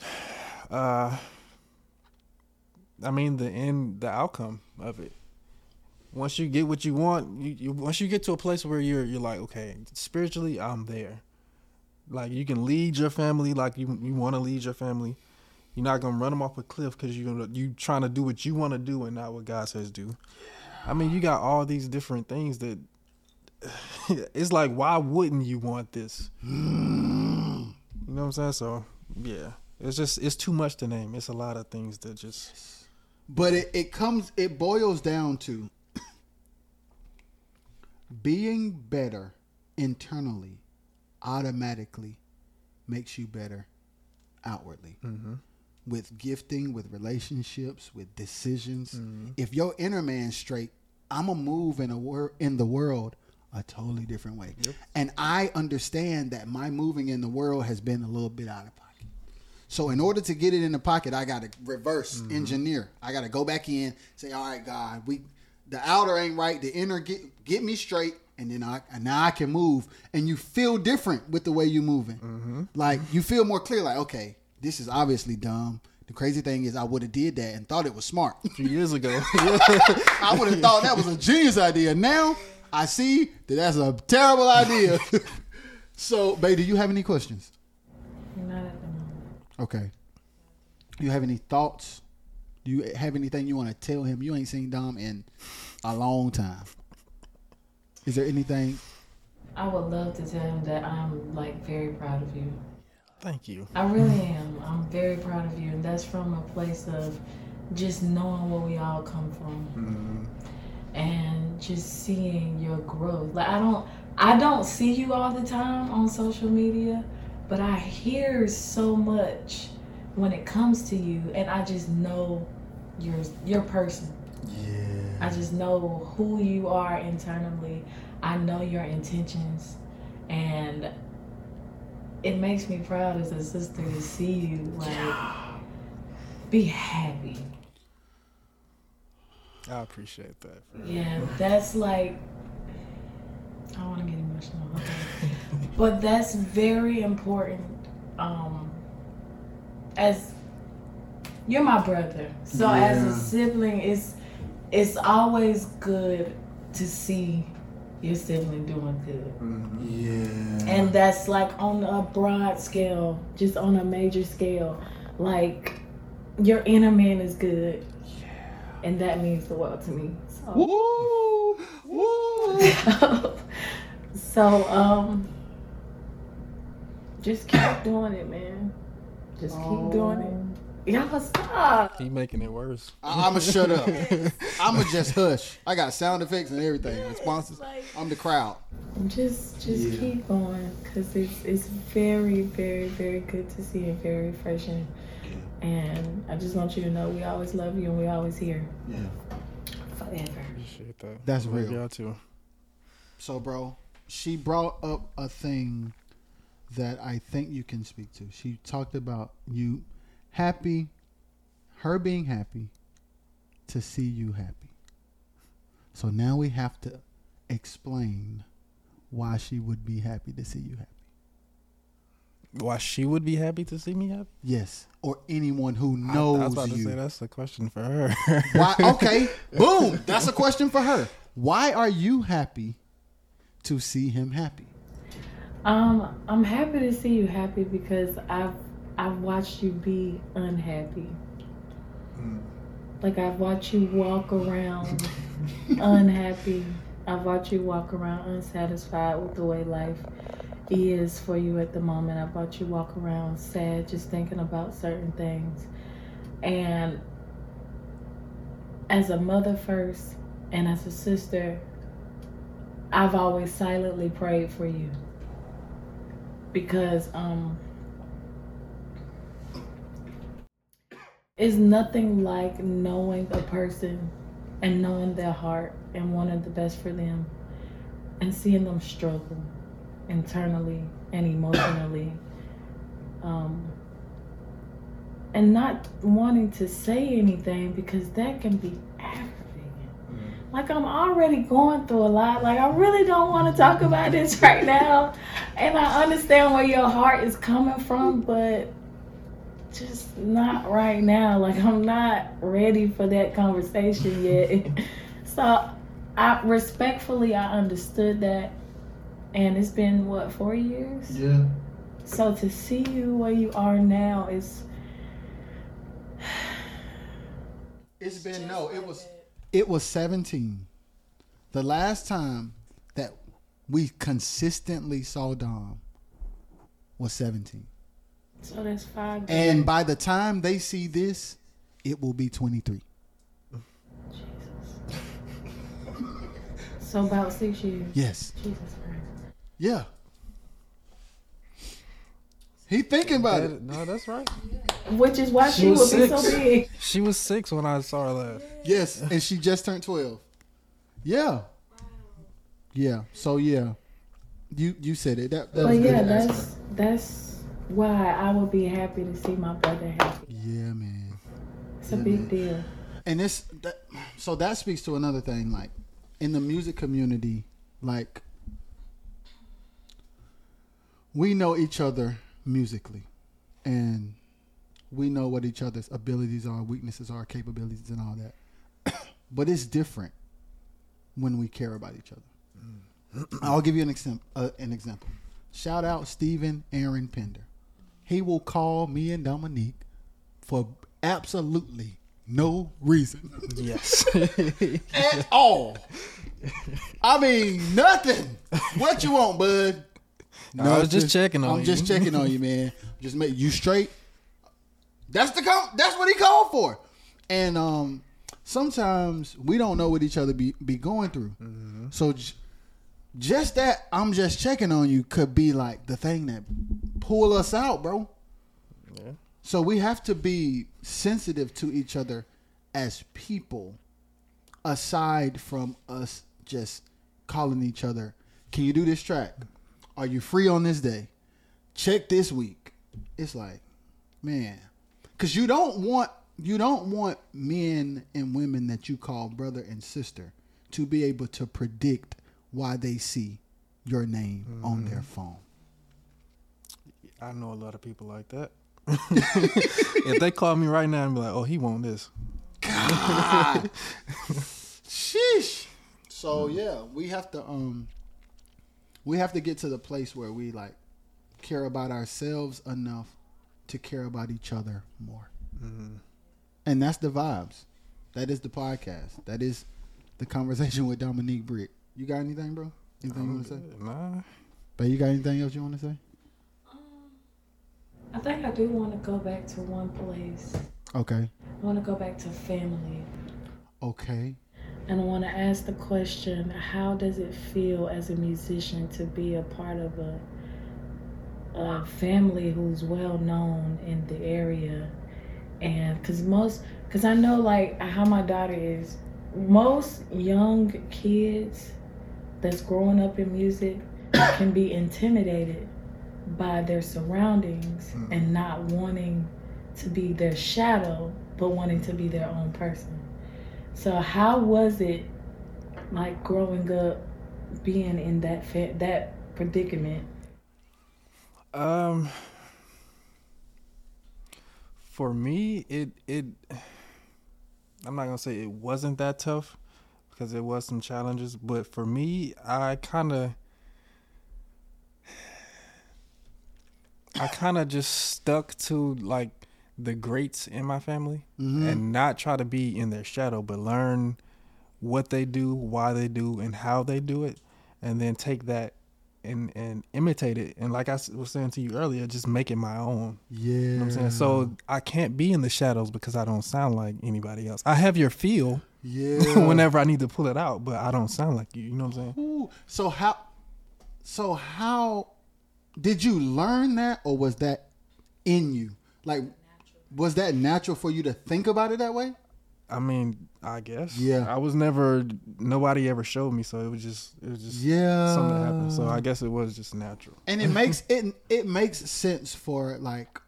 *sighs* Uh, I mean the end, the outcome of it. Once you get what you want, you, you once you get to a place where you're you're like, okay, spiritually, I'm there. Like you can lead your family like you you want to lead your family. You're not gonna run them off a cliff because you you trying to do what you want to do and not what God says do. I mean, you got all these different things that *laughs* it's like, why wouldn't you want this? *gasps* You know what I'm saying? So yeah, it's just it's too much to name. It's a lot of things that just But it, it comes it boils down to *coughs* being better internally automatically makes you better outwardly. Mm-hmm. With gifting, with relationships, with decisions. Mm-hmm. If your inner man's straight, I'm gonna move in a wor- in the world a totally different way. And I understand that my moving in the world has been a little bit out of. So in order to get it in the pocket, I got to reverse engineer. I got to go back in, say, "All right, God, we the outer ain't right, the inner get get me straight, and then I and now I can move." And you feel different with the way you're moving. Mm-hmm. Like you feel more clear. Like, okay, this is obviously dumb. The crazy thing is, I would have did that and thought it was smart. a few years ago. *laughs* I would have thought that was a genius idea. Now I see that that's a terrible idea. *laughs* so, babe, do you have any questions? Not at the moment. Okay. You have any thoughts? Do you have anything you want to tell him? You ain't seen Dom in a long time. Is there anything? I would love to tell him that I'm like very proud of you. Thank you. I really am. I'm very proud of you, and that's from a place of just knowing where we all come from, mm-hmm. and just seeing your growth. Like I don't, I don't see you all the time on social media, but I hear so much when it comes to you, and I just know your your person. Yeah. I just know who you are internally. I know your intentions, and it makes me proud as a sister to see you like be happy. I appreciate that. Yeah, that's like I don't want to get emotional, okay. But that's very important. Um, as you're my brother. So as a sibling, it's it's always good to see your sibling doing good. Yeah. And that's like on a broad scale, just on a major scale. Like your inner man is good. Yeah. And that means the world to me. So Woo! Woo! *laughs* so um just keep doing it, man. Just keep doing it. Oh. Y'all stop. He making it worse. I- I'ma shut up. *laughs* I'ma just hush. I got sound effects and everything. Responses. I'm the crowd. Just just Yeah. keep going because it's it's very very very good to see and very refreshing. And I just want you to know we always love you and we always here Yeah. forever. Shit, that. That's real. Y'all too. So, bro, she brought up a thing that I think you can speak to. She talked about you happy, her being happy to see you happy. So now we have to explain why she would be happy to see you happy. Why she would be happy to see me happy? Yes, or anyone who I- knows I, was about to say that's a question for her. *laughs* Why? Okay, boom. That's a question for her. Why are you happy to see him happy? Um, I'm happy to see you happy because I've I've watched you be unhappy. Like I've watched you walk around *laughs* unhappy. I've watched you walk around unsatisfied with the way life is for you at the moment. I've watched you walk around sad, just thinking about certain things. And as a mother first and as a sister, I've always silently prayed for you because um it's nothing like knowing a person and knowing their heart and wanting the best for them and seeing them struggle internally and emotionally um and not wanting to say anything because that can be like I'm already going through a lot. Like I really don't want to talk about this *laughs* right now. And I understand where your heart is coming from, but just not right now. Like I'm not ready for that conversation yet. *laughs* so I respectfully I understood that. And it's been what, four years? Yeah. So to see you where you are now is *sighs* It's been no. It was it was 17. The last time that we consistently saw Dom was 17. so that's five And by the time they see this, it will be 23. Jesus. so about six years. Yes. Jesus Christ. Yeah. He thinking about it. No, that's right. Which is why she, She would was be so big. She was six when I saw her last. Yes, and she just turned 12. Yeah. Yeah. So yeah. You you said it. That, that But was good. yeah, that's that's why I would be happy to see my brother happy. Yeah, man. It's a big deal. and this that, so that speaks to another thing like in the music community like we know each other musically and we know what each other's abilities are weaknesses are capabilities and all that *coughs* but it's different when we care about each other i'll give you an example uh, an example shout out stephen aaron pender he will call me and dominique for absolutely no reason Yes. *laughs* at all. I mean, nothing. What you want, bud? I was just checking on you. I'm just checking on you, man. Just make you straight. That's the com- That's what he called for. And um, sometimes we don't know what each other be be going through. Mm-hmm. So j- just that I'm just checking on you could be like the thing that pull us out, bro. Yeah. So we have to be sensitive to each other as people, aside from us just calling each other. Can you do this track? Are you free on this day? Check this week. It's like, man, because you don't want you don't want men and women that you call brother and sister to be able to predict why they see your name on their phone. I know a lot of people like that. *laughs* if they call me right now and be like, "Oh, he want this," God. *laughs* Sheesh. So yeah, we have to um we have to get to the place where we like care about ourselves enough to care about each other more. Mm-hmm. And that's the vibes. That is the podcast. That is the conversation *laughs* with Dominique Britt. You got anything, bro? Anything you want to say? Um, nah. But you got anything else you want to say? Um, I think I do want to go back to one place. Okay. I want to go back to family. Okay. And I want to ask the question how does it feel as a musician to be a part of a, a family who's well known in the area? And because most, because I know like how my daughter is, most young kids that's growing up in music can be intimidated by their surroundings mm. and not wanting to be their shadow, but wanting to be their own person. So how was it like growing up being in that fa- that predicament? Um, for me, it it. I'm not gonna say it wasn't that tough because there was some challenges, but for me, I kind of. I kind of just stuck to like the greats in my family mm-hmm. and not try to be in their shadow, but learn what they do, why they do, and how they do it, and then take that and and imitate it. And like I was saying to you earlier, just make it my own. Yeah. You know what I'm saying? So I can't be in the shadows because I don't sound like anybody else. I have your feel yeah. *laughs* whenever I need to pull it out, but I don't sound like you. You know what I'm saying? Ooh, so how so how did you learn that or was that in you? Like was that natural for you to think about it that way? I mean, I guess. Yeah. I was never. Nobody ever showed me, so it was just. It was just. Yeah. Something that happened. So I guess it was just natural. And it makes *laughs* it it makes sense for like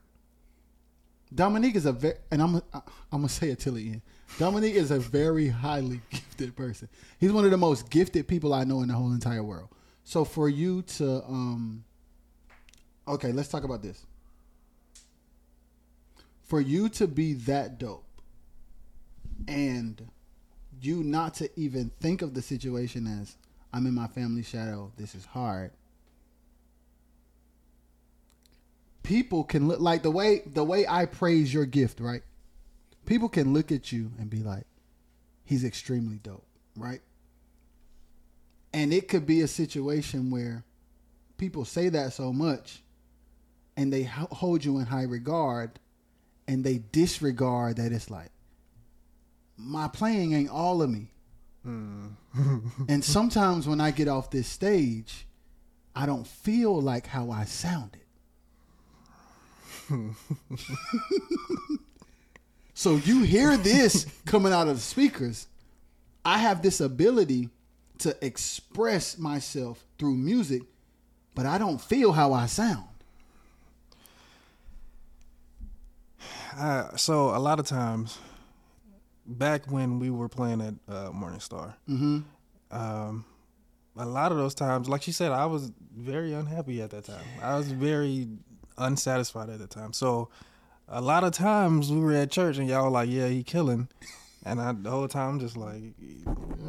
Dominique is a very and I'm I'm gonna say it till the end. Dominique is a very highly *laughs* gifted person. He's one of the most gifted people I know in the whole entire world. So for you to um okay, let's talk about this. For you to be that dope and you not to even think of the situation as I'm in my family shadow, this is hard. People can look like the way the way I praise your gift, right? People can look at you and be like, he's extremely dope, right? And it could be a situation where people say that so much and they hold you in high regard and they disregard that it's like my playing ain't all of me. Hmm. *laughs* and sometimes when I get off this stage, I don't feel like how I sounded. *laughs* so you hear this coming out of the speakers. I have this ability to express myself through music, but I don't feel how I sound. I, so a lot of times, back when we were playing at uh, Morning Star, um, a lot of those times, like she said, I was very unhappy at that time. I was very unsatisfied at the time. So a lot of times we were at church and y'all were like, "Yeah, he killing," and I the whole time just like, *laughs*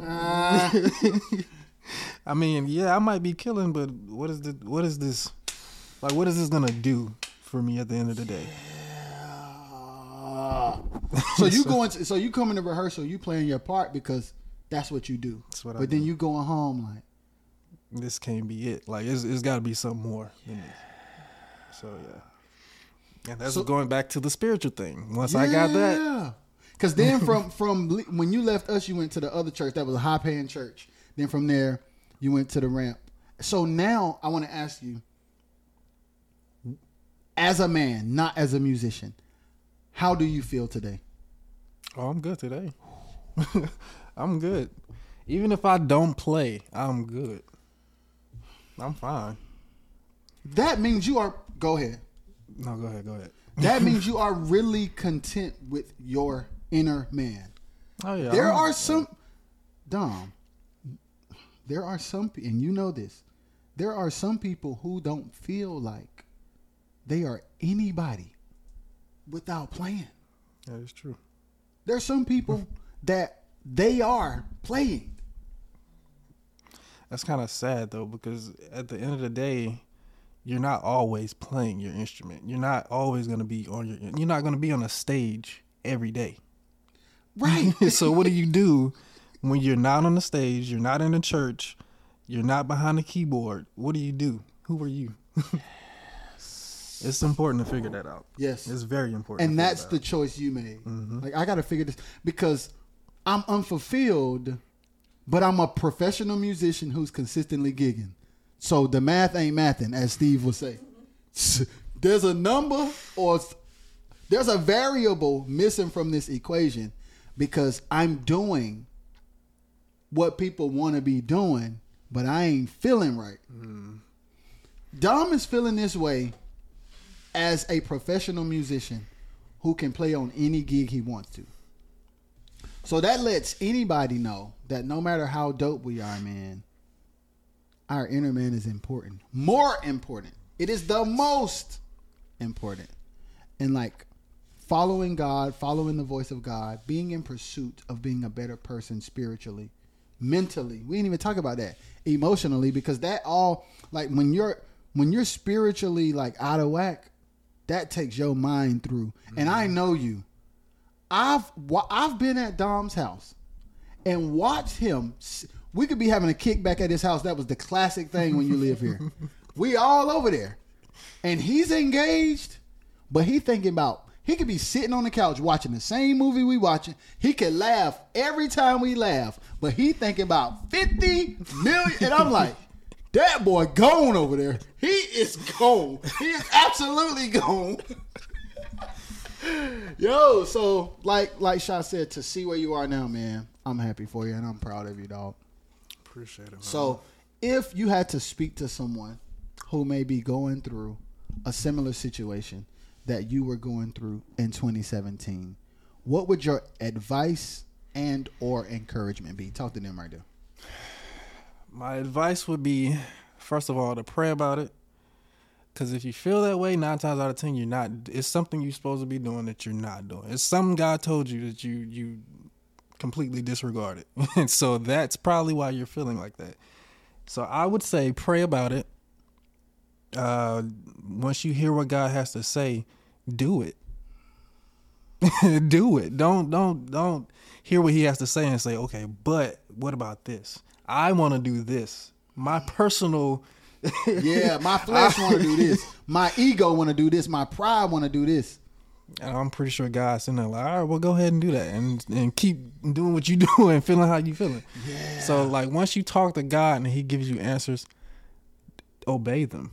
I mean, yeah, I might be killing, but what is the what is this? Like, what is this gonna do for me at the end of the day? So you going to, so you come into rehearsal, you playing your part because that's what you do. That's what I but then do. you going home like, this can't be it. Like it's, it's got to be something more than this. So yeah, and that's So- going back to the spiritual thing. Once I got that, Yeah. Because then from from when you left us, you went to the other church that was a high paying church. Then from there, you went to the ramp. So now I want to ask you, as a man, not as a musician, how do you feel today? oh, I'm good today. *laughs* I'm good. Even if I don't play, I'm good. I'm fine. That means you are. Go ahead. No, go ahead, go ahead. That means *laughs* you are really content with your inner man. Oh yeah, There I'm- are some, Dom. There are some, and you know this. There are some people who don't feel like they are anybody without playing. That is true. There's some people that they are playing. That's kind of sad though, because at the end of the day, you're not always playing your instrument. You're not always gonna be on your. You're not gonna be on a stage every day. Right. *laughs* so what do you do when you're not on the stage? You're not in the church. You're not behind the keyboard. What do you do? Who are you? *laughs* it's important to figure that out. Yes. It's very important. and that's that the out. choice you made. Mm-hmm. Like I got to figure this because I'm unfulfilled, but I'm a professional musician who's consistently gigging. So the math ain't mathing, as Steve would say. There's a number or there's a variable missing from this equation because I'm doing what people want to be doing, but I ain't feeling right. Dom is feeling this way as a professional musician who can play on any gig he wants to. So that lets anybody know that no matter how dope we are, man, our inner man is important. More important. It is the most important. And like following God, following the voice of God, being in pursuit of being a better person spiritually, mentally. We didn't even talk about that. Emotionally, because that all like when you're when you're spiritually like out of whack, that takes your mind through. And I know you. I've I've been at Dom's house and watched him. We could be having a kickback at his house. That was the classic thing when you live here. *laughs* we all over there, and he's engaged, but he thinking about. He could be sitting on the couch watching the same movie we watching. He could laugh every time we laugh, but he thinking about fifty million. And I'm like, that boy gone over there. He is gone. He is absolutely gone. Yo, so like like Shaw said, to see where you are now, man, I'm happy for you and I'm proud of you, dog. Appreciate it. Man. So if you had to speak to someone who may be going through a similar situation that you were going through in 2017, what would your advice and or encouragement be? Talk to them right there. My advice would be, first of all, to pray about it. Because if you feel that way, nine times out of ten, you're not. It's something you're supposed to be doing that you're not doing. It's something God told you that you you completely disregarded, *laughs* and so that's probably why you're feeling like that. So I would say pray about it. Uh, once you hear what God has to say, do it. *laughs* do it. Don't don't don't hear what He has to say and say, okay, but what about this? I want to do this. My personal. *laughs* Yeah, my flesh want to do this. My ego want to do this. My pride want to do this. And I'm pretty sure God's in there like, all right, well, go ahead and do that, and and keep doing what you *laughs* doing, feeling how you feeling. Yeah. So like once you talk to God and He gives you answers, obey them.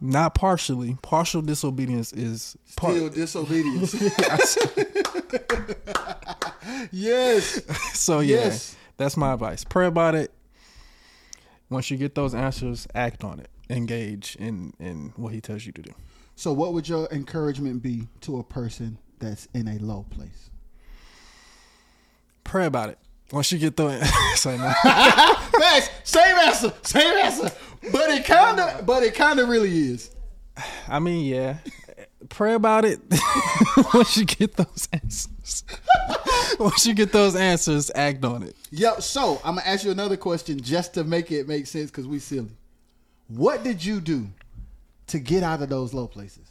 Not partially. Partial disobedience is part. Still disobedience. *laughs* yes. so yeah, Yes. That's my advice. Pray about it. Once you get those answers, act on it. Engage in in what He tells you to do. So, what would your encouragement be to a person that's in a low place? Pray about it. Once you get those, say no. Facts. Same answer. Same answer. But it kind of. But it kind of really is. I mean, yeah. Pray about it. *laughs* Once you get those answers, *laughs* once you get those answers, act on it. Yep. So I'm gonna ask you another question just to make it make sense because we silly. What did you do to get out of those low places?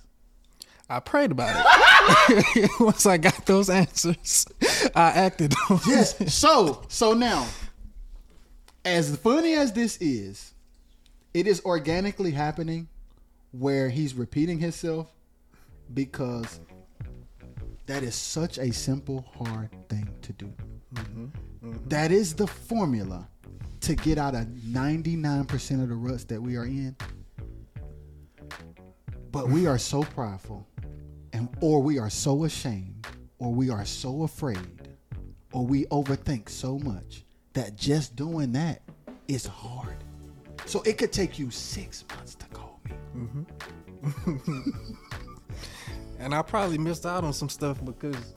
I prayed about it. *laughs* Once I got those answers, I acted on it. Yes. So so now, as funny as this is, it is organically happening where he's repeating himself because that is such a simple, hard thing to do. Mm-hmm. Mm-hmm. That is the formula to get out of 99% of the ruts that we are in. But we are so prideful, and or we are so ashamed, or we are so afraid, or we overthink so much that just doing that is hard. So it could take you six months to call me. Mm-hmm. *laughs* And I probably missed out on some stuff because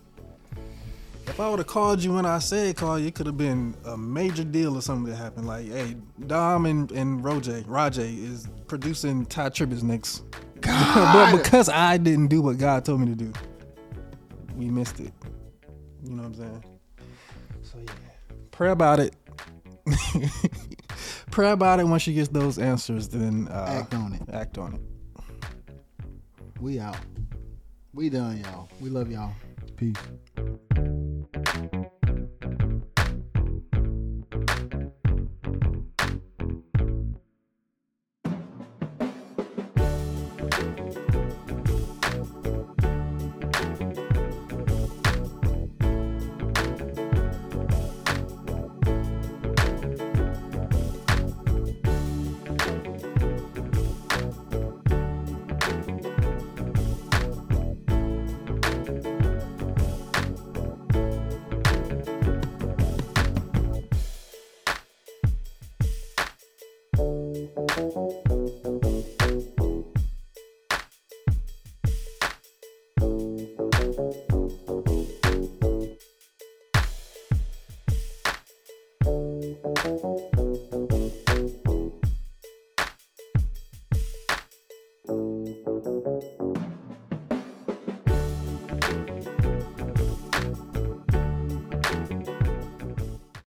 if I would have called you when I said call you, it could have been a major deal or something that happened. Like, hey, Dom and, and Rojay, Rajay is producing Tye Tribbett next. *laughs* but because I didn't do what God told me to do, we missed it. You know what I'm saying? So yeah, pray about it. *laughs* pray about it. Once you get those answers, then uh, Act on it. Act on it. We out. We done, y'all. We love y'all. Peace.